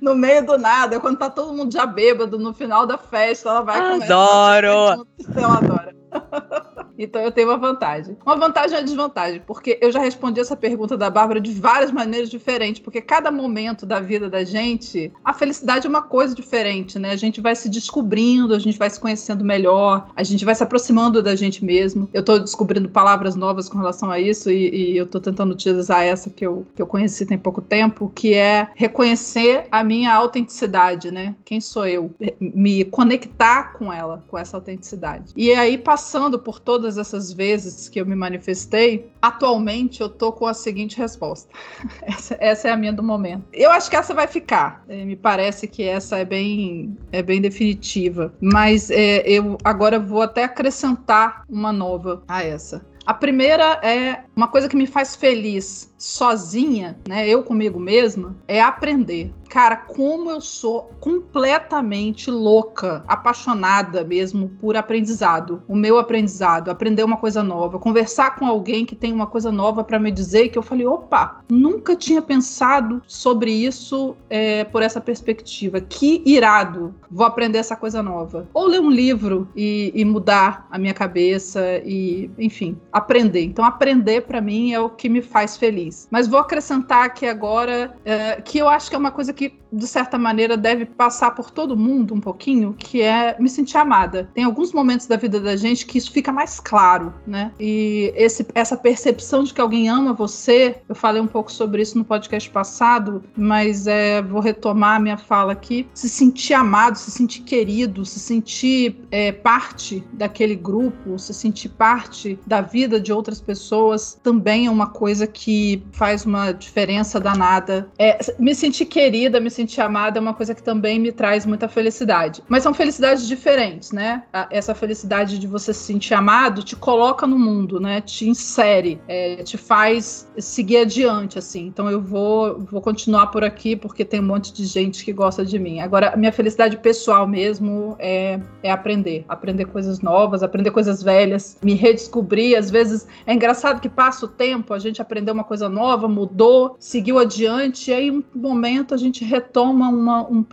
No meio do nada, quando tá todo mundo já bêbado, no final da festa, ela vai Adoro! Ela adora. Então eu tenho uma vantagem. Uma vantagem e uma desvantagem, porque eu já respondi essa pergunta da Bárbara de várias maneiras diferentes, porque cada momento da vida da gente, a felicidade é uma coisa diferente, né? A gente vai se descobrindo, a gente vai se conhecendo melhor, a gente vai se aproximando da gente mesmo. Eu tô descobrindo palavras novas com relação a isso e, e eu tô tentando utilizar essa que eu, que eu conheci tem pouco tempo, que é reconhecer a minha autenticidade, né? Quem sou eu? Me conectar com ela, com essa autenticidade. E aí, passando por todas todas essas vezes que eu me manifestei, atualmente eu tô com a seguinte resposta. essa, essa, é a minha do momento. Eu acho que essa vai ficar. É, me parece que essa é bem, é bem definitiva. Mas é, eu agora vou até acrescentar uma nova a essa. A primeira é uma coisa que me faz feliz sozinha, né, eu comigo mesma, é aprender. Cara, como eu sou completamente louca, apaixonada mesmo por aprendizado. O meu aprendizado, aprender uma coisa nova, conversar com alguém que tem uma coisa nova para me dizer que eu falei, opa, nunca tinha pensado sobre isso é, por essa perspectiva. Que irado, vou aprender essa coisa nova. Ou ler um livro e, e mudar a minha cabeça e, enfim, aprender. Então, aprender para mim é o que me faz feliz. Mas vou acrescentar aqui agora é, que eu acho que é uma coisa que keep de certa maneira, deve passar por todo mundo um pouquinho, que é me sentir amada. Tem alguns momentos da vida da gente que isso fica mais claro, né? E esse, essa percepção de que alguém ama você, eu falei um pouco sobre isso no podcast passado, mas é, vou retomar a minha fala aqui. Se sentir amado, se sentir querido, se sentir é, parte daquele grupo, se sentir parte da vida de outras pessoas, também é uma coisa que faz uma diferença danada. É, me sentir querida, me sentir amada é uma coisa que também me traz muita felicidade. Mas são felicidades diferentes, né? Essa felicidade de você se sentir amado te coloca no mundo, né? Te insere, é, te faz seguir adiante, assim. Então eu vou, vou continuar por aqui porque tem um monte de gente que gosta de mim. Agora, minha felicidade pessoal mesmo é, é aprender. Aprender coisas novas, aprender coisas velhas, me redescobrir. Às vezes é engraçado que passa o tempo, a gente aprendeu uma coisa nova, mudou, seguiu adiante, e aí um momento a gente retoma uma, um,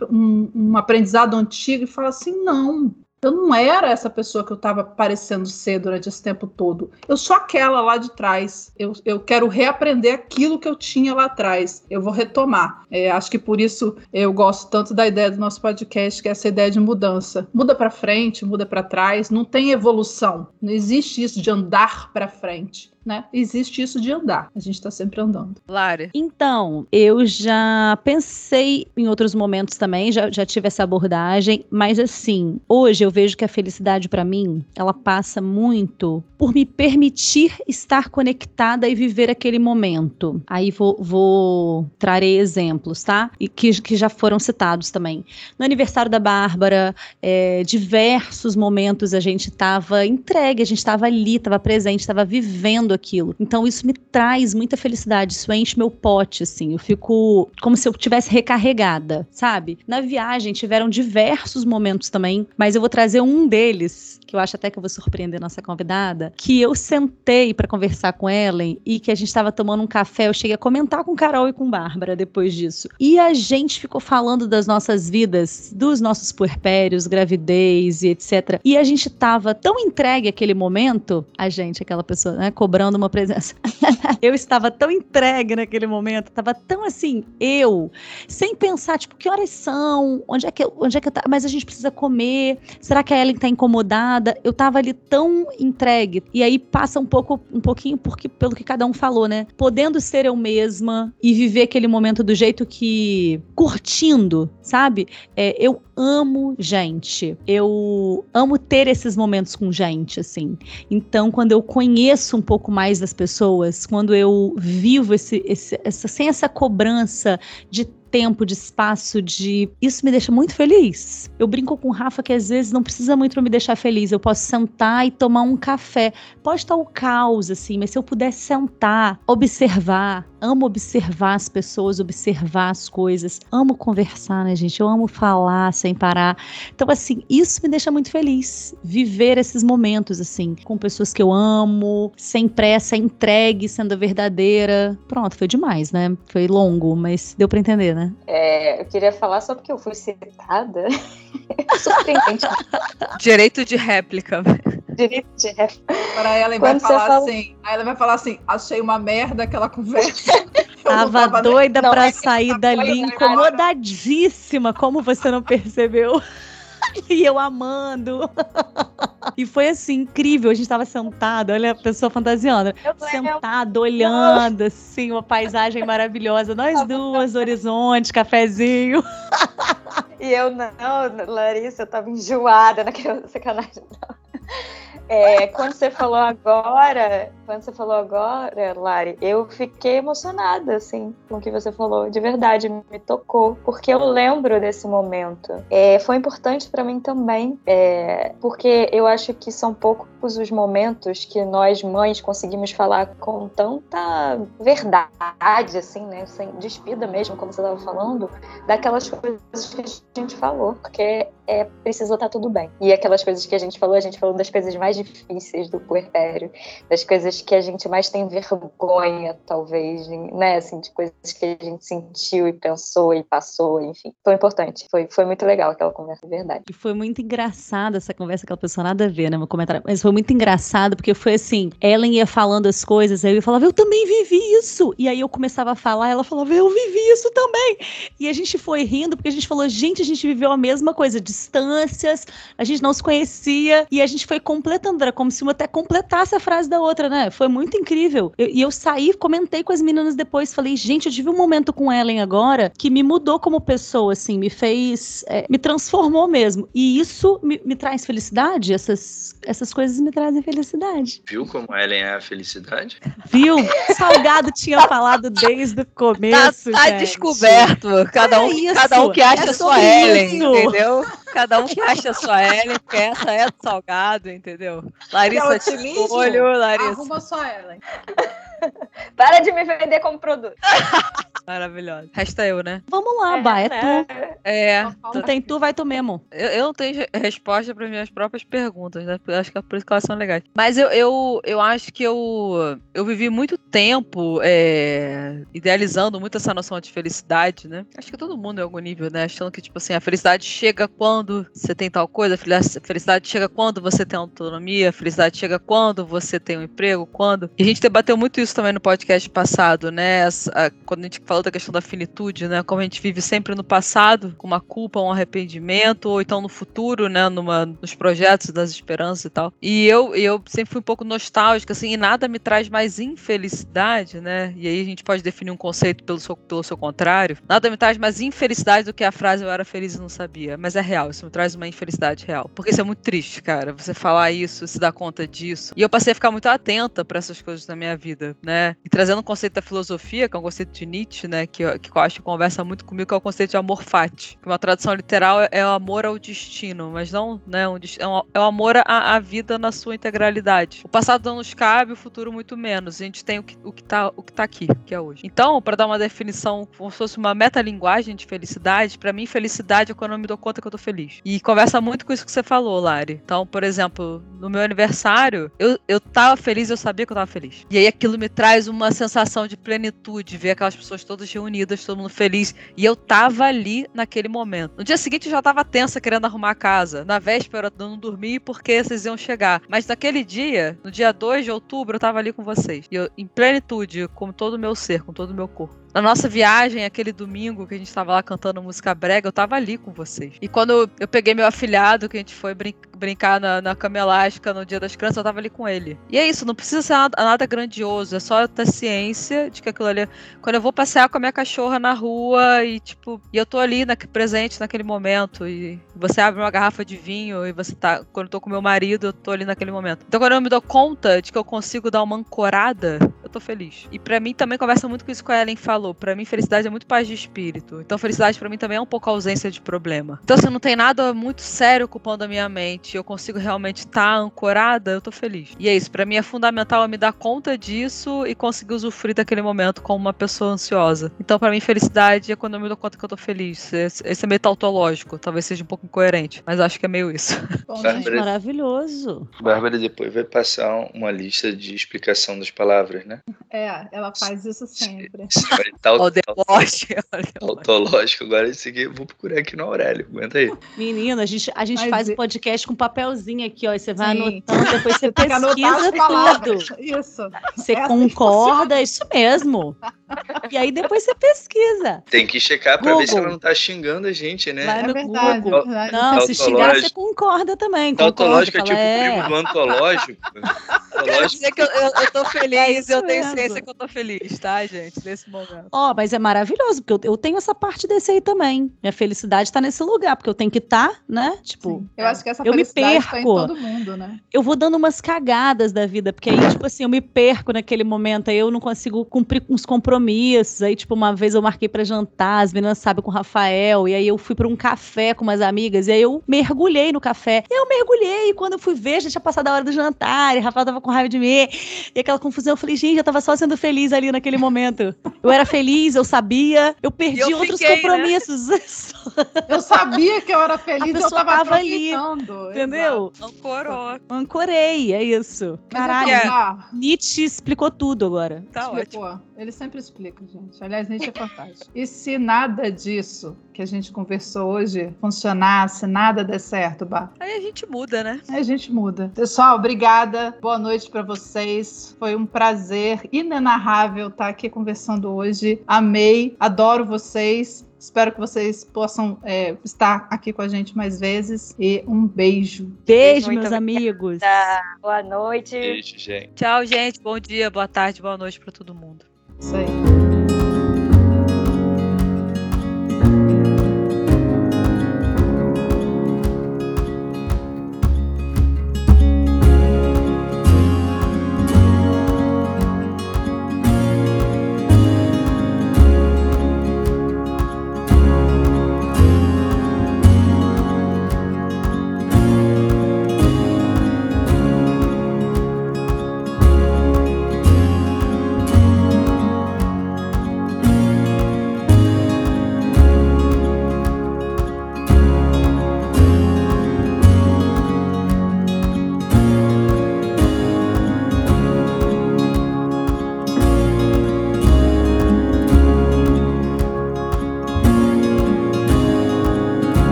um, aprendizado antigo e fala assim: não, eu não era essa pessoa que eu estava parecendo ser durante esse tempo todo. Eu sou aquela lá de trás. Eu, eu quero reaprender aquilo que eu tinha lá atrás. Eu vou retomar. É, acho que por isso eu gosto tanto da ideia do nosso podcast, que é essa ideia de mudança. Muda para frente, muda para trás. Não tem evolução. Não existe isso de andar para frente né? Existe isso de andar. A gente está sempre andando. Lari. Então, eu já pensei em outros momentos também, já, já tive essa abordagem, mas assim, hoje eu vejo que a felicidade para mim, ela passa muito por me permitir estar conectada e viver aquele momento. Aí vou, vou trarei exemplos, tá? E que, que já foram citados também. No aniversário da Bárbara, é, diversos momentos a gente estava entregue, a gente estava ali, estava presente, estava vivendo aquilo. Então isso me traz muita felicidade, isso enche meu pote, assim. Eu fico como se eu tivesse recarregada, sabe? Na viagem tiveram diversos momentos também, mas eu vou trazer um deles, que eu acho até que eu vou surpreender nossa convidada, que eu sentei para conversar com Ellen e que a gente estava tomando um café, eu cheguei a comentar com Carol e com Bárbara depois disso. E a gente ficou falando das nossas vidas, dos nossos puerpérios, gravidez e etc. E a gente tava tão entregue àquele momento, a gente, aquela pessoa, né, cobrando cobrando uma presença. eu estava tão entregue naquele momento, estava tão assim, eu, sem pensar, tipo, que horas são? Onde é que, eu, onde é que eu tá? Mas a gente precisa comer. Será que a Ellen tá incomodada? Eu tava ali tão entregue. E aí passa um pouco, um pouquinho porque, pelo que cada um falou, né? Podendo ser eu mesma e viver aquele momento do jeito que curtindo, sabe? É, eu amo gente. Eu amo ter esses momentos com gente, assim. Então, quando eu conheço um pouco mais das pessoas, quando eu vivo esse, esse, essa, sem essa cobrança de tempo, de espaço, de. Isso me deixa muito feliz. Eu brinco com o Rafa que às vezes não precisa muito para me deixar feliz. Eu posso sentar e tomar um café. Pode estar o caos, assim, mas se eu pudesse sentar, observar, amo observar as pessoas, observar as coisas, amo conversar, né, gente? Eu amo falar sem parar. Então, assim, isso me deixa muito feliz. Viver esses momentos, assim, com pessoas que eu amo, sem pressa, entregue, sendo verdadeira. Pronto, foi demais, né? Foi longo, mas deu para entender, né? Né? É, eu queria falar só porque eu fui citada. Surpreendente. Direito de réplica. Direito de réplica. Para ela, vai falar fala... assim. Aí ela vai falar assim: achei uma merda aquela conversa. tava, tava doida nem... pra não, sair dali, incomodadíssima. Como você não percebeu? e eu amando. E foi assim, incrível. A gente tava sentado, olha a pessoa fantasiando. Sentado, olhando, assim, uma paisagem maravilhosa. Nós duas, horizonte, cafezinho. e eu não, Larissa, eu tava enjoada naquela sacanagem. Não. É, quando você falou agora, quando você falou agora, Lari, eu fiquei emocionada, assim, com o que você falou. De verdade, me tocou. Porque eu lembro desse momento. É, foi importante para mim também, é, porque eu acho que são poucos os momentos que nós, mães, conseguimos falar com tanta verdade, assim, né? Sem despida mesmo, como você estava falando, daquelas coisas que a gente falou. Porque é preciso estar tudo bem. E aquelas coisas que a gente falou, a gente falou das coisas mais difíceis do puerpério, das coisas que a gente mais tem vergonha, talvez, né? Assim, de coisas que a gente sentiu e pensou e passou, enfim. Foi importante. Foi, foi muito legal aquela conversa, de verdade. E foi muito engraçada essa conversa, aquela pessoa nada a ver, né? Meu comentário. Mas foi muito engraçado, porque foi assim: Ellen ia falando as coisas, aí eu falava, eu também vivi isso. E aí eu começava a falar, ela falava, eu vivi isso também. E a gente foi rindo, porque a gente falou, gente, a gente viveu a mesma coisa, distâncias, a gente não se conhecia, e a gente foi completando, era como se uma até completasse a frase da outra, né? Foi muito incrível. Eu, e eu saí, comentei com as meninas depois, falei, gente, eu tive um momento com Ellen agora que me mudou como pessoa, assim, me fez, é, me transformou mesmo. E isso me, me traz felicidade, essas, essas coisas me trazem felicidade. Viu como Ellen é a felicidade? Viu? Salgado tinha falado desde o começo. Tá, tá descoberto. Cada um, é cada um que acha é sua Ellen, entendeu? Cada um acha sua Ellen, porque essa é do salgado, entendeu? Larissa de olho, Larissa. Arruma sua Ellen. Para de me vender como produto. Maravilhosa. Resta eu, né? Vamos lá, é, Bá, é né? tu. É. Tu tem tu, vai tu mesmo. Eu, eu não tenho resposta para minhas próprias perguntas, né? Eu acho que é por isso que elas são legais. Mas eu, eu, eu acho que eu, eu vivi muito tempo é, idealizando muito essa noção de felicidade, né? Acho que todo mundo em algum nível, né? Achando que, tipo assim, a felicidade chega quando você tem tal coisa, a felicidade chega quando você tem autonomia, a felicidade chega quando você tem um emprego, quando. E a gente debateu muito isso também no podcast passado, né? quando a gente falou da questão da finitude, né? Como a gente vive sempre no passado, com uma culpa, um arrependimento, ou então no futuro, né? Numa, nos projetos, nas esperanças e tal. E eu, eu sempre fui um pouco nostálgica, assim, e nada me traz mais infelicidade, né? E aí a gente pode definir um conceito pelo seu, pelo seu contrário. Nada me traz mais infelicidade do que a frase eu era feliz e não sabia. Mas é real, isso me traz uma infelicidade real. Porque isso é muito triste, cara. Você falar isso, se dar conta disso. E eu passei a ficar muito atenta para essas coisas na minha vida, né? E trazendo o conceito da filosofia, que é um conceito de Nietzsche, né, que, que eu acho que conversa muito comigo, que é o conceito de amor fati. Que uma tradução literal é, é o amor ao destino, mas não, né, é, um, é o amor à, à, vida na sua integralidade. O passado não nos cabe, o futuro muito menos. A gente tem o que, o que, tá, o que tá aqui, que é hoje. Então, para dar uma definição, como se fosse uma metalinguagem de felicidade, para mim, felicidade é quando eu me dou conta que eu tô feliz. E conversa muito com isso que você falou, Lari. Então, por exemplo, no meu aniversário, eu, eu tava feliz, eu sabia que eu tava feliz. E aí aquilo me traz uma sensação de plenitude, ver aquelas pessoas todas reunidas, todo mundo feliz. E eu tava ali naquele momento. No dia seguinte eu já tava tensa querendo arrumar a casa. Na véspera eu não dormi porque vocês iam chegar. Mas naquele dia, no dia 2 de outubro, eu tava ali com vocês. E eu, em plenitude, com todo o meu ser, com todo o meu corpo. Na nossa viagem, aquele domingo que a gente estava lá cantando música brega, eu tava ali com vocês. E quando eu peguei meu afilhado, que a gente foi brin brincar na, na cama elástica no Dia das Crianças, eu tava ali com ele. E é isso, não precisa ser nada, nada grandioso, é só ter ciência de que aquilo ali. Quando eu vou passear com a minha cachorra na rua e, tipo, e eu tô ali na, presente naquele momento, e você abre uma garrafa de vinho e você tá. Quando eu tô com meu marido, eu tô ali naquele momento. Então quando eu me dou conta de que eu consigo dar uma ancorada, tô feliz. E para mim também conversa muito com isso que a Ellen falou para mim felicidade é muito paz de espírito. Então felicidade para mim também é um pouco ausência de problema. Então se não tem nada muito sério ocupando a minha mente, eu consigo realmente estar tá ancorada, eu tô feliz. E é isso, para mim é fundamental eu me dar conta disso e conseguir usufruir daquele momento como uma pessoa ansiosa. Então para mim felicidade é quando eu me dou conta que eu tô feliz. Esse, esse é meio tautológico, talvez seja um pouco incoerente, mas acho que é meio isso. Bom, Bárbara, maravilhoso. Bárbara depois vai passar uma lista de explicação das palavras, né? É, ela faz isso sempre. Tautológico. Agora esse aqui eu vou procurar aqui no Aurélio. Aguenta aí. Menino, a gente, a gente faz o podcast com papelzinho aqui, ó. E você vai Sim. anotando, depois você, você pesquisa tudo. Isso. Você Essa concorda, isso mesmo. E aí depois você pesquisa. Tem que checar pra Google. ver se ela não tá xingando a gente, né? Vai no é verdade, Google. Não, se xingar, você concorda também. Tautológico é tipo é. primo do antológico. Quero dizer que eu, eu, eu tô feliz, é eu tenho ciência que eu tô feliz, tá, gente? Nesse momento. Ó, oh, mas é maravilhoso, porque eu, eu tenho essa parte desse aí também. Minha felicidade tá nesse lugar, porque eu tenho que estar, tá, né? Tipo, Sim. eu acho que essa eu me perco. Tá em todo mundo, né? Eu vou dando umas cagadas da vida, porque aí, tipo assim, eu me perco naquele momento, aí eu não consigo cumprir uns compromissos. Aí, tipo, uma vez eu marquei para jantar, as meninas sabem com o Rafael, e aí eu fui para um café com umas amigas, e aí eu mergulhei no café. Eu mergulhei, e quando eu fui ver, já tinha passado a hora do jantar, e o Rafael tava com raiva de mim. E aquela confusão, eu falei, gente, eu tava só sendo feliz ali naquele momento. Eu era feliz, eu sabia, eu perdi eu outros fiquei, né? compromissos. Eu sabia que eu era feliz A eu tava, tava ali. Entendeu? Ancorou. Ancorei, é isso. Mas Caralho, é. Nietzsche explicou tudo agora. Tá ótimo. Ele sempre explica, gente. Aliás, Nietzsche é fantástico. E se nada disso que a gente conversou hoje funcionar, se nada der certo, Bah, Aí a gente muda, né? aí a gente muda. Pessoal, obrigada. Boa noite para vocês. Foi um prazer inenarrável estar aqui conversando hoje. Amei, adoro vocês. Espero que vocês possam é, estar aqui com a gente mais vezes. E um beijo. Beijo, Muito meus amigos. Boa noite. Beijo, gente. Tchau, gente. Bom dia, boa tarde, boa noite pra todo mundo. Isso aí.